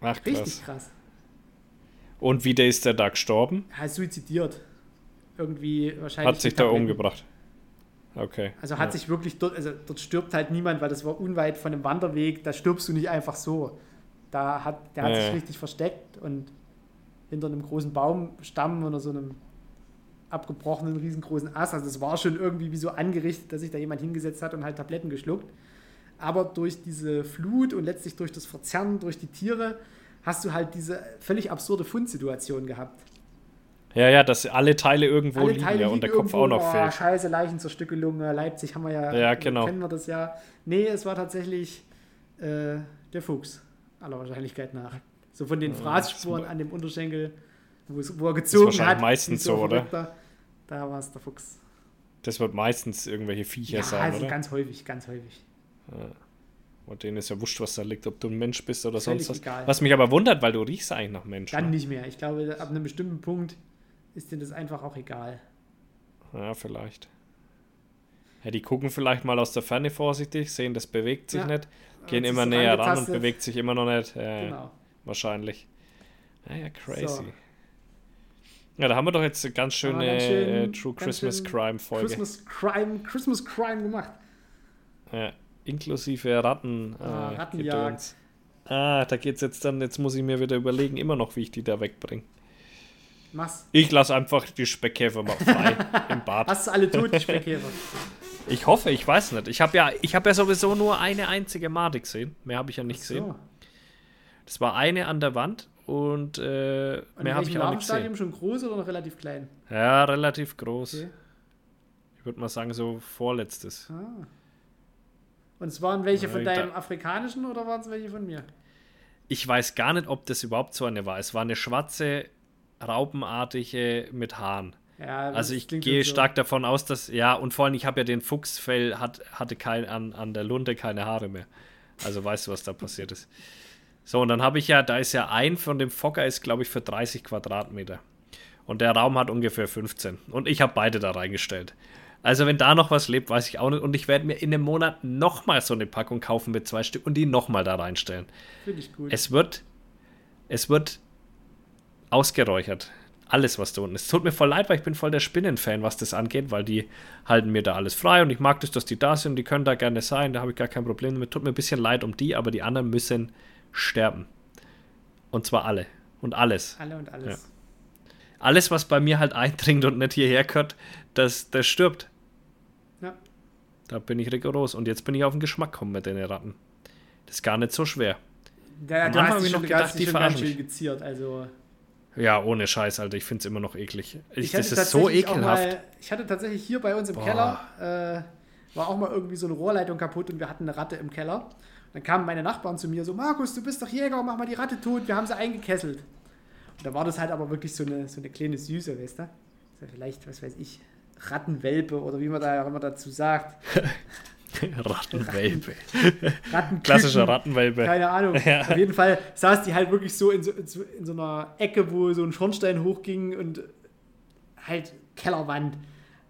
Ach krass. Richtig krass. Und wie der ist der da gestorben? Er ist suizidiert. Irgendwie wahrscheinlich. Hat sich da umgebracht. Okay. Also hat ja. sich wirklich dort, also dort stirbt halt niemand, weil das war unweit von einem Wanderweg, da stirbst du nicht einfach so. Da hat, der hat Ja, sich richtig versteckt und hinter einem großen Baumstamm oder so einem abgebrochenen, riesengroßen Ast. Also es war schon irgendwie wie so angerichtet, dass sich da jemand hingesetzt hat und halt Tabletten geschluckt. Aber durch diese Flut und letztlich durch das Verzerren durch die Tiere hast du halt diese völlig absurde Fundsituation gehabt. Ja, ja, dass alle Teile irgendwo Alle liegen Teile ja und der Kopf irgendwo, auch noch oh, fehlt. Scheiße, Leichenzerstückelung, Leipzig haben wir ja, Ja, genau. kennen wir das ja. Nee, es war tatsächlich äh, der Fuchs, aller Wahrscheinlichkeit nach. So von den Fraßspuren an dem Unterschenkel, wo, es, wo er gezogen wahrscheinlich hat. meistens so, oder? Verrückter. Da war es der Fuchs. Das wird meistens irgendwelche Viecher Ja, sein, also oder? ganz häufig, ganz häufig. Und denen ist ja wurscht, was da liegt, ob du ein Mensch bist oder Völlig sonst was. egal. Was mich aber wundert, weil du riechst eigentlich nach Mensch. Dann ne? nicht mehr. Ich glaube, ab einem bestimmten Punkt ist denen das einfach auch egal. Ja, vielleicht. Ja, die gucken vielleicht mal aus der Ferne vorsichtig, sehen, das bewegt sich Ja. nicht, gehen immer näher ran und bewegt sich immer noch nicht. Ja, Genau. wahrscheinlich. Ja, ja, crazy. So. Ja, da haben wir doch jetzt eine ganz schöne ganz schön- äh, True ganz Christmas Crime Folge. Christmas Crime, Christmas Crime gemacht. Ja, inklusive Ratten. Ah, äh, Rattenjagd. Gedöns. Ah, da geht's jetzt dann, jetzt muss ich mir wieder überlegen, immer noch, wie ich die da wegbringe. Mach's. Ich lasse einfach die Speckkäfer mal frei im Bad. Hast du alle tot, die Speckkäfer? Ich hoffe, ich weiß nicht. Ich habe ja, ich hab ja sowieso nur eine einzige Made gesehen. Mehr habe ich ja nicht gesehen. So. Das war eine an der Wand und äh, Und mehr habe ich auch nicht gesehen. Schon groß oder noch relativ klein? Ja, relativ groß. Okay. Ich würde mal sagen, so vorletztes. Ah. Und es waren welche von deinem afrikanischen oder waren es welche von mir? Ich weiß gar nicht, ob das überhaupt so eine war. Es war eine schwarze, raupenartige mit Haaren. Ja, Also ich gehe so. stark davon aus, dass, ja, und vor allem, ich habe ja den Fuchsfell, hat, hatte kein, an, an der Lunte keine Haare mehr. Also weißt du, was da passiert ist. So, und dann habe ich ja, da ist ja ein von dem Fokker ist, glaube ich, für 30 Quadratmeter. Und der Raum hat ungefähr 15. Und ich habe beide da reingestellt. Also wenn da noch was lebt, weiß ich auch nicht. Und ich werde mir in einem Monat nochmal so eine Packung kaufen mit zwei Stück und die nochmal da reinstellen. Finde ich gut. Es wird, es wird ausgeräuchert. Alles, was da unten ist. Es tut mir voll leid, weil ich bin voll der Spinnenfan, was das angeht, weil die halten mir da alles frei und ich mag das, dass die da sind, die können da gerne sein, da habe ich gar kein Problem damit. Tut mir ein bisschen leid um die, aber die anderen müssen sterben. Und zwar alle. Und alles. Alle und alles. Ja. Alles, was bei mir halt eindringt und nicht hierher gehört, das, das stirbt. Ja. Da bin ich rigoros. Und jetzt bin ich auf den Geschmack gekommen mit den Ratten. Das ist gar nicht so schwer. Ja, Am Anfang hast hab dich ich schon, noch gedacht, die verarschen geziert. Also, Ja, ohne Scheiß, Alter. Ich finde es immer noch eklig. Ich, ich das hatte ist so ekelhaft. Mal, ich hatte tatsächlich hier bei uns im Boah. Keller, äh, war auch mal irgendwie so eine Rohrleitung kaputt und wir hatten eine Ratte im Keller. Und dann kamen meine Nachbarn zu mir so, Markus, du bist doch Jäger, mach mal die Ratte tot, wir haben sie eingekesselt. Und da war das halt aber wirklich so eine, so eine kleine Süße, weißt du? Vielleicht, was weiß ich, Rattenwelpe oder wie man da auch immer dazu sagt. Rattenwelpe. Rattenküken. Klassischer Rattenwelpe. Keine Ahnung. Ja. Auf jeden Fall saß die halt wirklich so in, so in so in so einer Ecke, wo so ein Schornstein hochging und halt Kellerwand.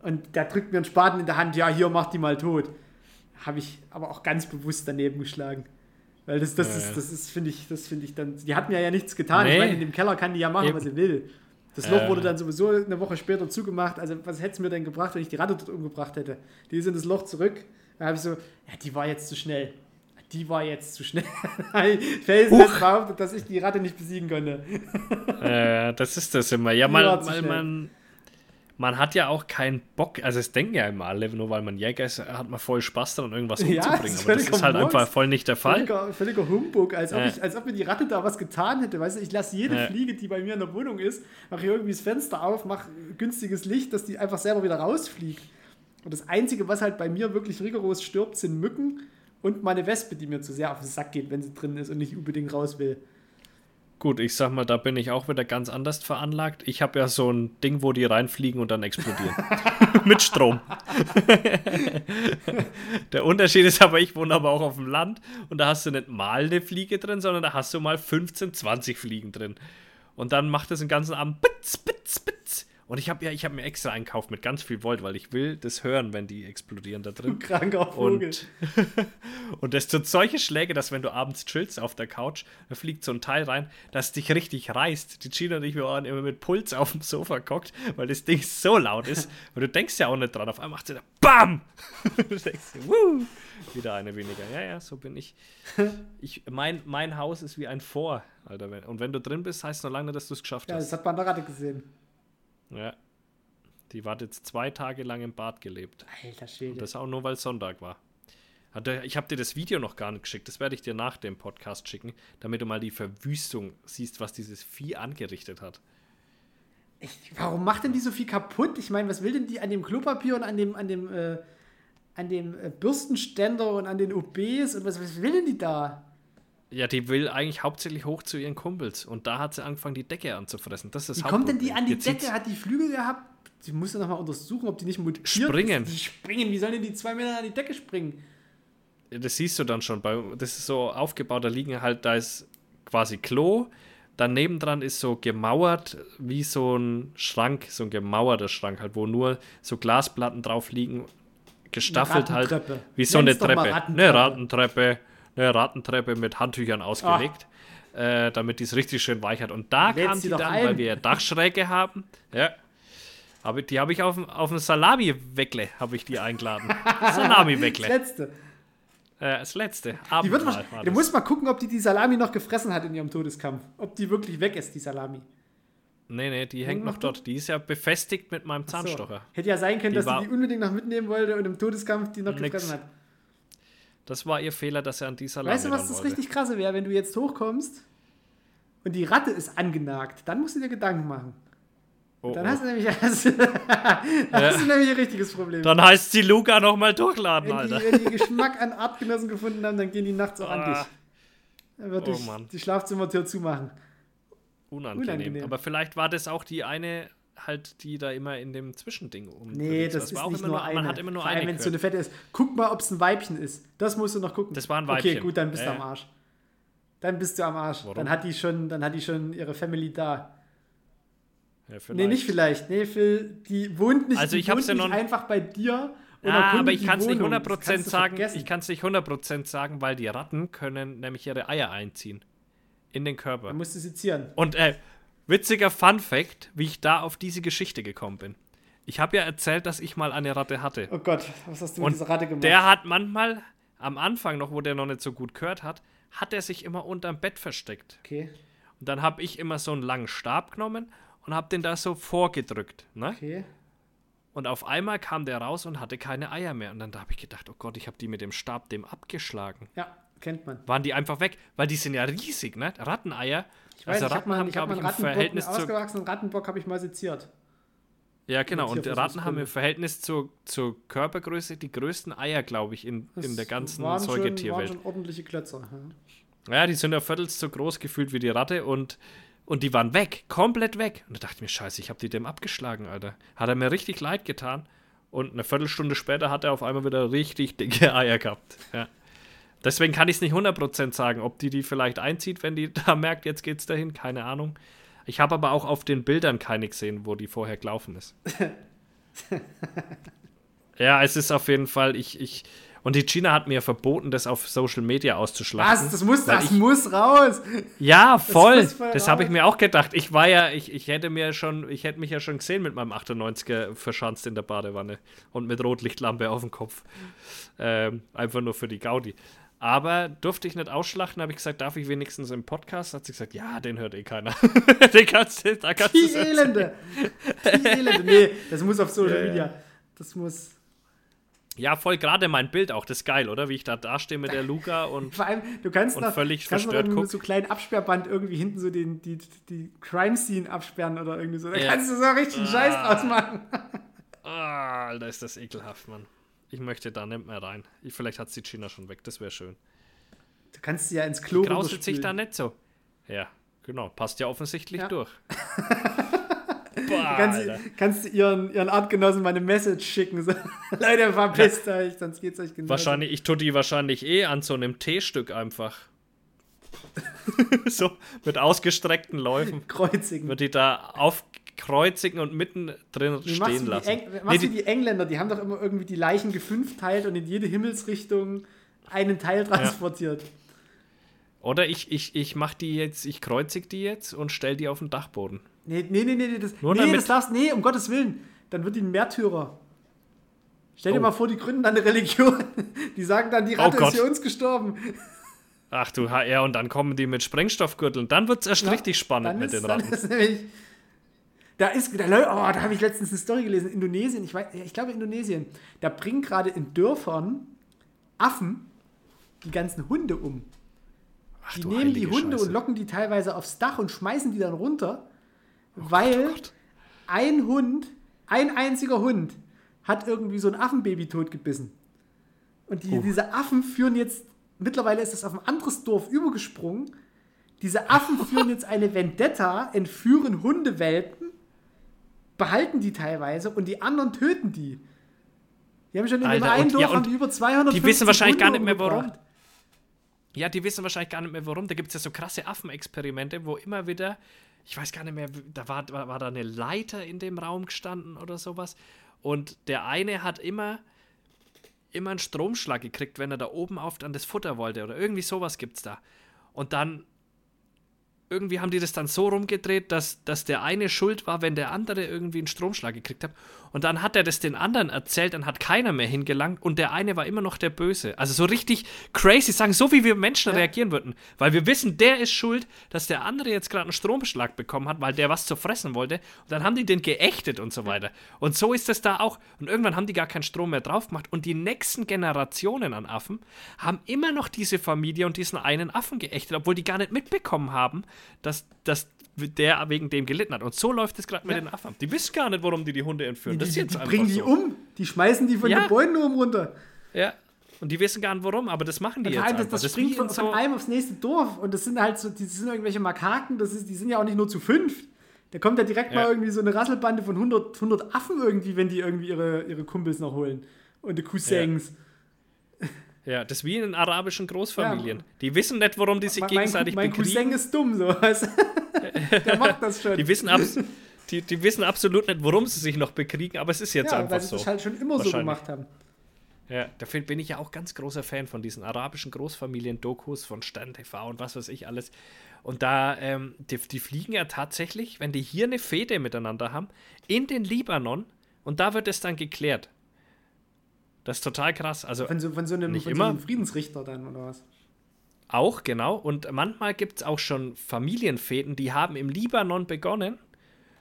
Und da drückt mir ein Spaten in der Hand, ja, hier, mach die mal tot. Habe ich aber auch ganz bewusst daneben geschlagen. Weil das, das Ja, ist, das ist, finde ich, das finde ich dann. Die hat mir ja nichts getan. Nee. Ich meine, in dem Keller kann die ja machen, Eben. was sie will. Das Ja. Loch wurde dann sowieso eine Woche später zugemacht. Also, was hätte es mir denn gebracht, wenn ich die Ratte dort umgebracht hätte? Die ist in das Loch zurück. Da habe ich so, ja, die war jetzt zu schnell. Die war jetzt zu schnell. Felsenfest behauptet, dass ich die Ratte nicht besiegen konnte. Äh, das ist das immer. Ja, man, man, man, man hat ja auch keinen Bock, also es denken ja immer alle, nur weil man Jäger ist, hat man voll Spaß daran, irgendwas Ja, umzubringen. das ist Aber das ist halt Murks. einfach voll nicht der Fall. Völliger, völliger Humbug, als ob, Ja. ich, als ob mir die Ratte da was getan hätte. Weißt du, ich lasse jede Ja. Fliege, die bei mir in der Wohnung ist, mache irgendwie das Fenster auf, mache günstiges Licht, dass die einfach selber wieder rausfliegt. Und das Einzige, was halt bei mir wirklich rigoros stirbt, sind Mücken und meine Wespe, die mir zu sehr auf den Sack geht, wenn sie drin ist und nicht unbedingt raus will. Gut, ich sag mal, da bin ich auch wieder ganz anders veranlagt. Ich habe ja so ein Ding, wo die reinfliegen und dann explodieren. Mit Strom. Der Unterschied ist aber, ich wohne aber auch auf dem Land und da hast du nicht mal eine Fliege drin, sondern da hast du mal 15, 20 Fliegen drin. Und dann macht es den ganzen Abend Bitz, Bitz, Bitz. Und ich habe ja, ich habe mir extra einkauft mit ganz viel Volt, weil ich will das hören, wenn die explodieren da drin. Kranker Vogel. Und, und das tut solche Schläge, dass wenn du abends chillst auf der Couch, da fliegt so ein Teil rein, das dich richtig reißt. Die Gina und ich, wir waren immer mit Puls auf dem Sofa gehockt, weil das Ding so laut ist. Und du denkst ja auch nicht dran. Auf einmal macht sie da BAM! du denkst, Wuh! Wieder eine weniger. Ja, ja, so bin ich. ich mein, mein Haus ist wie ein Vor, Alter. Und wenn du drin bist, heißt noch lange nicht, dass du es geschafft ja, das hast. hat man an der Ratte gesehen. Ja. Die hat jetzt zwei Tage lang im Bad gelebt. Alter Schwede. Das auch nur, weil es Sonntag war. Ich habe dir das Video noch gar nicht geschickt. Das werde ich dir nach dem Podcast schicken, damit du mal die Verwüstung siehst, was dieses Vieh angerichtet hat. Ich, warum macht denn die so viel kaputt? Ich meine, was will denn die an dem Klopapier und an dem, an dem, äh, an dem äh, Bürstenständer und an den OBs und was, was will denn die da? Ja, die will eigentlich hauptsächlich hoch zu ihren Kumpels. Und da hat sie angefangen, die Decke anzufressen. Das ist Wie kommt denn die an die Jetzt Decke? Hat die Flügel gehabt? Die muss ja nochmal untersuchen, ob die nicht mutiert Springen. ist. Die springen. Wie sollen denn die zwei Meter an die Decke springen? Das siehst du dann schon. Bei, das ist so aufgebaut, da liegen halt, da ist quasi Klo. Dann nebendran ist so gemauert, wie so ein Schrank, so ein gemauerter Schrank halt, wo nur so Glasplatten drauf liegen, gestaffelt halt, wie so eine Treppe. Eine Rattentreppe, eine Rattentreppe mit Handtüchern ausgelegt, äh, damit die es richtig schön weich hat. Und da Lädst kam sie dann, ein. weil wir ja Dachschräge haben, ja, aber die habe ich auf, auf ein Salami-Weckle, habe ich die eingeladen. Das Salami-Weckle. letzte. Äh, das letzte. Die wird war du das. musst mal gucken, ob die die Salami noch gefressen hat in ihrem Todeskampf. Ob die wirklich weg ist, die Salami. Nee, nee, die hängt noch dort. Die ist ja befestigt mit meinem So. Zahnstocher. Hätte ja sein können, Die dass sie die unbedingt noch mitnehmen wollte und im Todeskampf die noch Nix. gefressen hat. Das war ihr Fehler, dass er an die Salami Weißt du, was das wollte. richtig krasse wäre, wenn du jetzt hochkommst und die Ratte ist angenagt? Dann musst du dir Gedanken machen. Oh, Dann oh. hast du nämlich, hast, hast du nämlich ein richtiges Problem. Dann heißt sie Luca nochmal durchladen, wenn, die, Alter. wenn die Geschmack an Artgenossen gefunden haben, dann gehen die nachts auch an Ah. dich. Dann wird Oh, dich die Schlafzimmertür zumachen. Unangenehm. Unangenehm. Aber vielleicht war das auch die eine, halt, die da immer in dem Zwischending um. Nee, das Es ist nicht immer nur eine. Man hat immer nur Vor allem, wenn es so eine fette ist. Guck mal, ob es ein Weibchen ist. Das musst du noch gucken. Das war ein Okay, Weibchen. gut, dann bist du Ja, am. Arsch. Dann bist du am Arsch. Warum? Dann hat die schon, dann hat die schon ihre Family da. Ja, Nee, nicht vielleicht. Nee, Phil, die wohnt nicht, Also ich hab's wohnt ja nicht noch- einfach bei dir. Ah, aber ich kann es nicht Wohnung. Das 100% kannst du sagen. vergessen. Ich kann es nicht 100% sagen, weil die Ratten können nämlich ihre Eier einziehen. In den Körper. Dann musst du sezieren. Und äh, witziger Fun Fact, wie ich da auf diese Geschichte gekommen bin. Ich habe ja erzählt, dass ich mal eine Ratte hatte. Oh Gott, was hast du mit Und dieser Ratte gemacht? der hat manchmal am Anfang noch, wo der noch nicht so gut gehört hat, hat er sich immer unterm Bett versteckt. okay, Und dann habe ich immer so einen langen Stab genommen und habe den da so vorgedrückt. Ne? okay. Und auf einmal kam der raus und hatte keine Eier mehr. Und dann habe ich gedacht, oh Gott, ich habe die mit dem Stab dem abgeschlagen. Ja, kennt man. Waren die einfach weg? Weil die sind ja riesig, ne? Ratteneier. Ich weiß, also ich habe Ratten haben, ich hab mal ich, einen im Rattenbock, einen Verhältnis zu. ausgewachsenen Rattenbock habe ich mal seziert. Ja, genau. Und. Ratten haben im Verhältnis zur, zur Körpergröße die größten Eier, glaube ich, in, in der ganzen waren schon, waren Säugetierwelt. schon ordentliche Klötzer. Ja. Ja, die sind ja viertels so groß gefühlt wie die Ratte und, und die waren weg, komplett weg. Und da dachte ich mir, scheiße, ich habe die dem abgeschlagen, Alter. Hat er mir richtig leid getan. Und eine Viertelstunde später hat er auf einmal wieder richtig dicke Eier gehabt. Ja. Deswegen kann ich es nicht 100% sagen, ob die die vielleicht einzieht, wenn die da merkt, jetzt geht's dahin, keine Ahnung. Ich habe aber auch auf den Bildern keine gesehen, wo die vorher gelaufen ist. ja, es ist auf jeden Fall, ich, ich, und die China hat mir verboten, das auf Social Media auszuschlachten. Was? Das muss, das ich, muss raus. ja, voll. voll Das habe ich mir auch gedacht. Ich war ja, ich, ich hätte mir schon, ich hätte mich ja schon gesehen mit meinem 98er verschanzt in der Badewanne und mit Rotlichtlampe auf dem Kopf. Ähm, einfach nur für die Gaudi. Aber durfte ich nicht ausschlachten, habe ich gesagt, darf ich wenigstens im Podcast? Hat sie gesagt, ja, den hört eh keiner. den kannst du, da kannst Die. Elende. Die Elende. Nee, das muss auf Social ja. Media. Das muss. Ja, voll gerade mein Bild auch, das ist geil, oder? Wie ich da dastehe mit der Luca und Vor allem, du kannst Und noch, völlig kannst verstört guckt. so kleinen Absperrband irgendwie hinten so den, die, die Crime Scene absperren oder irgendwie so. Da Ja. kannst du so richtig einen Scheiß draus machen. Ah, Alter, ist das ekelhaft, Mann. Ich möchte da nicht mehr rein. Ich, vielleicht hat die China schon weg, das wäre schön. Du kannst sie ja ins Klo Grauselt sich da nicht so. Ja, genau. Passt ja offensichtlich Ja. durch. Boah, Kannst, du- kannst du ihren, ihren Artgenossen mal eine Message schicken. So, Leute, verpisst euch, sonst geht's euch genau. Wahrscheinlich, ich tue die wahrscheinlich eh an so einem T-Stück einfach. so, mit ausgestreckten Läufen. kreuzigen. Wird die da aufkreuzigen und mitten drin machst stehen lassen. Eng Nee, machst du die, die Engländer, die haben doch immer irgendwie die Leichen gefünfteilt und in jede Himmelsrichtung einen Teil transportiert. oder ich, ich, ich mach die jetzt, ich kreuzig die jetzt und stell die auf den Dachboden. Nee, nee, nee, nee, das, Nur nee, das darfst, nee, um Gottes Willen. Dann wird die ein Märtyrer. Stell dir Oh. mal vor, die gründen dann eine Religion. Die sagen dann, die Oh Ratte Gott. ist für uns gestorben. Ach du HR, und dann kommen die mit Sprengstoffgürteln. Dann wird's erst Ja, richtig spannend Dann mit ist, den dann Ratten. ist nämlich. Da ist, da, oh, da habe ich letztens eine Story gelesen. Indonesien, ich, weiß, ich glaube Indonesien. Da bringen gerade in Dörfern Affen die ganzen Hunde um. Ach Die nehmen die Hunde Scheiße. und locken die teilweise aufs Dach und schmeißen die dann runter, weil Oh Gott. ein Hund, ein einziger Hund, hat irgendwie so ein Affenbaby totgebissen. Und die, Oh. diese Affen führen jetzt, mittlerweile ist das auf ein anderes Dorf übergesprungen. Diese Affen führen jetzt eine Vendetta, entführen Hundewelpen, behalten die teilweise und die anderen töten die. Die haben schon in dem Alter, einen und- Dorf ja, haben die über 200 die wissen wahrscheinlich gar Hunde nicht mehr, warum. Ja, die wissen wahrscheinlich gar nicht mehr, warum. Da gibt es ja so krasse Affenexperimente, wo immer wieder, ich weiß gar nicht mehr, da war, war, war da eine Leiter in dem Raum gestanden oder sowas. Und der eine hat immer, immer einen Stromschlag gekriegt, wenn er da oben auf an das Futter wollte oder irgendwie sowas gibt's da. Und dann irgendwie haben die das dann so rumgedreht, dass, dass der eine schuld war, wenn der andere irgendwie einen Stromschlag gekriegt hat. Und dann hat er das den anderen erzählt, dann hat keiner mehr hingelangt und der eine war immer noch der Böse. Also so richtig crazy sagen, so wie wir Menschen reagieren würden. Weil wir wissen, der ist schuld, dass der andere jetzt gerade einen Stromschlag bekommen hat, weil der was zu fressen wollte. Und dann haben die den geächtet und so weiter. Und so ist es da auch. Und irgendwann haben die gar keinen Strom mehr drauf gemacht. Und die nächsten Generationen an Affen haben immer noch diese Familie und diesen einen Affen geächtet, obwohl die gar nicht mitbekommen haben, dass, dass der wegen dem gelitten hat. Und so läuft es gerade mit den Affen. Die wissen gar nicht, warum die die Hunde entführen. Die, das die, jetzt die bringen die so. um. Die schmeißen die von Ja. den Bäumen oben runter. Ja. Und die wissen gar nicht warum, aber das machen die Und jetzt das, das wie springt von, in von einem aufs nächste Dorf. Und das sind halt so, die sind irgendwelche Makaken, das ist, die sind ja auch nicht nur zu fünf. Da kommt ja direkt Ja. mal irgendwie so eine Rasselbande von 100, 100 Affen irgendwie, wenn die irgendwie ihre, ihre Kumpels noch holen. Und die Cousins. Ja, das ist wie in den arabischen Großfamilien. Ja. die wissen nicht, warum die sich Mein, gegenseitig mein bekriegen. Cousin ist dumm, so. du? Der macht das schon. Die wissen, abs die, die wissen absolut nicht, warum sie sich noch bekriegen, aber es ist jetzt ja, einfach weil sie so. das halt schon immer so gemacht haben. Ja, dafür bin ich ja auch ganz großer Fan von diesen arabischen Großfamilien-Dokus von Stern TV und was weiß ich alles. Und da, ähm, die, die fliegen ja tatsächlich, wenn die hier eine Fehde miteinander haben, in den Libanon und da wird es dann geklärt. Das ist total krass. Also Von so, von so einem, Nicht immer. so einem Friedensrichter dann, oder was? auch, genau. Und manchmal gibt es auch schon Familienfäden, die haben im Libanon begonnen,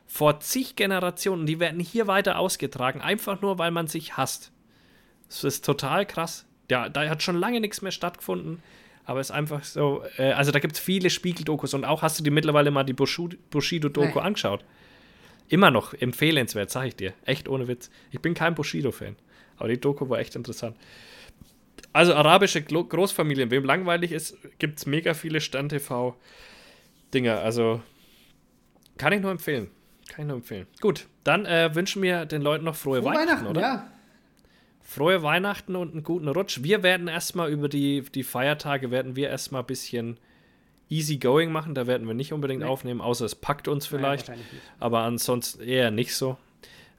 vor zig Generationen. Die werden hier weiter ausgetragen, einfach nur, weil man sich hasst. Das ist total krass. Ja, da hat schon lange nichts mehr stattgefunden. Aber es ist einfach so, äh, also da gibt es viele Spiegeldokus und auch hast du dir mittlerweile mal die Bushido-Doku Nee. angeschaut. Immer noch empfehlenswert, sag ich dir. Echt ohne Witz. Ich bin kein Bushido-Fan, aber die Doku war echt interessant. Also arabische Großfamilien, wem langweilig ist, gibt es mega viele Stern-TV-Dinger. Also kann ich nur empfehlen. Kann ich nur empfehlen. Gut, dann äh, wünschen wir den Leuten noch frohe, Frohe Weihnachten, Weihnachten, oder? ja. Frohe Weihnachten und einen guten Rutsch. Wir werden erstmal über die, die Feiertage werden wir erstmal ein bisschen easy going machen. Da werden wir nicht unbedingt Nee. aufnehmen, außer es packt uns vielleicht. Nein, aber ansonsten eher nicht so.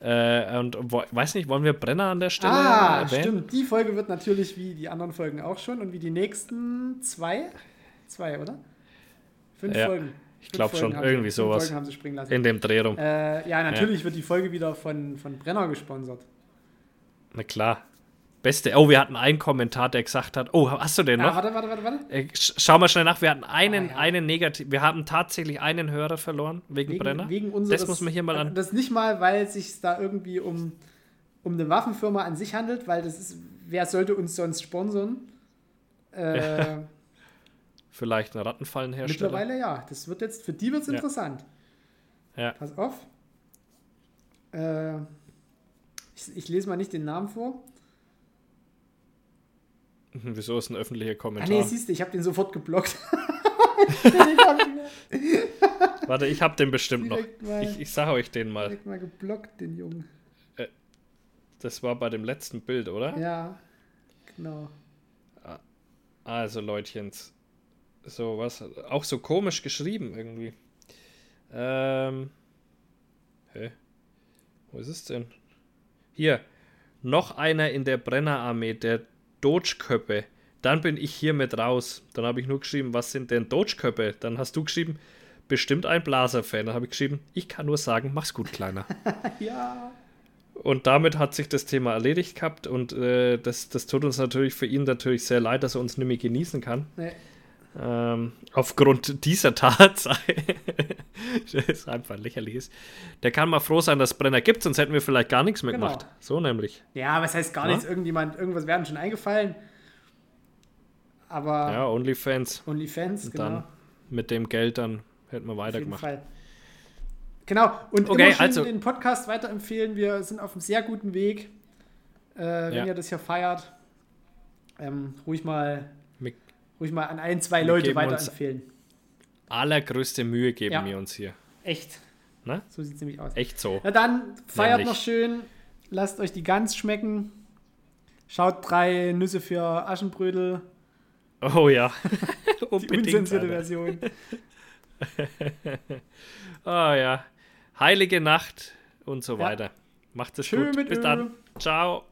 Äh, und weiß nicht, wollen wir Brenner an der Stelle Ah, erwähnen? stimmt. Die Folge wird natürlich wie die anderen Folgen auch schon und wie die nächsten zwei. Zwei, oder? Fünf Ja, Folgen. ich Fünf glaub Folgen schon, sie- irgendwie sowas. Sie lassen. In dem Dreh rum. Äh, ja, natürlich wird die Folge wieder von, von Brenner gesponsert. Na klar. Beste. Oh, wir hatten einen Kommentar, der gesagt hat: Oh, hast du den Ah, noch? warte, warte, warte, warte. Äh, sch- schau mal schnell nach. Wir hatten einen, Ah, ja. einen negativ. Wir haben tatsächlich einen Hörer verloren wegen, Brenner. Wegen, wegen unseres, das muss man hier mal an. Das nicht mal, weil es sich da irgendwie um, um eine Waffenfirma an sich handelt, weil das ist, wer sollte uns sonst sponsern? Äh, Vielleicht eine Rattenfallenhersteller. mittlerweile ja. Das wird jetzt, für die wird es Ja. interessant. Ja. Pass auf. Äh, ich, ich lese mal nicht den Namen vor. Hm, Wieso ist ein öffentlicher Ah, Kommentar? nee, siehst du, ich habe den sofort geblockt. Warte, ich hab den bestimmt noch. Direkt mal, Ich, ich sage euch den mal. direkt mal geblockt, den Jungen. Das war bei dem letzten Bild, oder? Ja, genau. Also, Leutchens. So, was? Auch so komisch geschrieben irgendwie. Ähm. Hä? Wo ist es denn? Hier. Noch einer in der Brennerarmee, der Dogeköppe. Dann bin ich hier mit raus. Dann habe ich nur geschrieben, was sind denn Dogeköppe? Dann hast du geschrieben, bestimmt ein Blaser-Fan. Dann habe ich geschrieben, ich kann nur sagen, mach's gut, Kleiner. Ja. Und damit hat sich das Thema erledigt gehabt und äh, das, das tut uns natürlich für ihn natürlich sehr leid, dass er uns nicht mehr genießen kann. Nee. Ähm, aufgrund dieser Tatsache. das einfach lächerlich ist. Der kann mal froh sein, dass es Brenner gibt, sonst hätten wir vielleicht gar nichts mehr Genau. gemacht. So nämlich. Ja, was heißt gar Ja? nichts? Irgendjemand, irgendwas werden schon eingefallen. Aber Ja, OnlyFans. OnlyFans, Und genau. dann mit dem Geld dann hätten wir auf jeden weitergemacht. Fall. Genau, und Okay, also- den Podcast weiterempfehlen. Wir sind auf einem sehr guten Weg. Äh, wenn Ja. ihr das hier feiert, ähm, ruhig, mal, ruhig mal an ein, zwei Wir Leute weiterempfehlen. allergrößte Mühe geben Ja. wir uns hier. Echt. Ne? So sieht es nämlich aus. Echt so. Na dann, feiert Nämlich. noch schön. Lasst euch die Gans schmecken. Schaut drei Nüsse für Aschenbrödel. Oh ja. Die unzensierte. Version. Ah ja. Heilige Nacht und so Ja. weiter. Macht es gut. mit Bis dann. Ciao.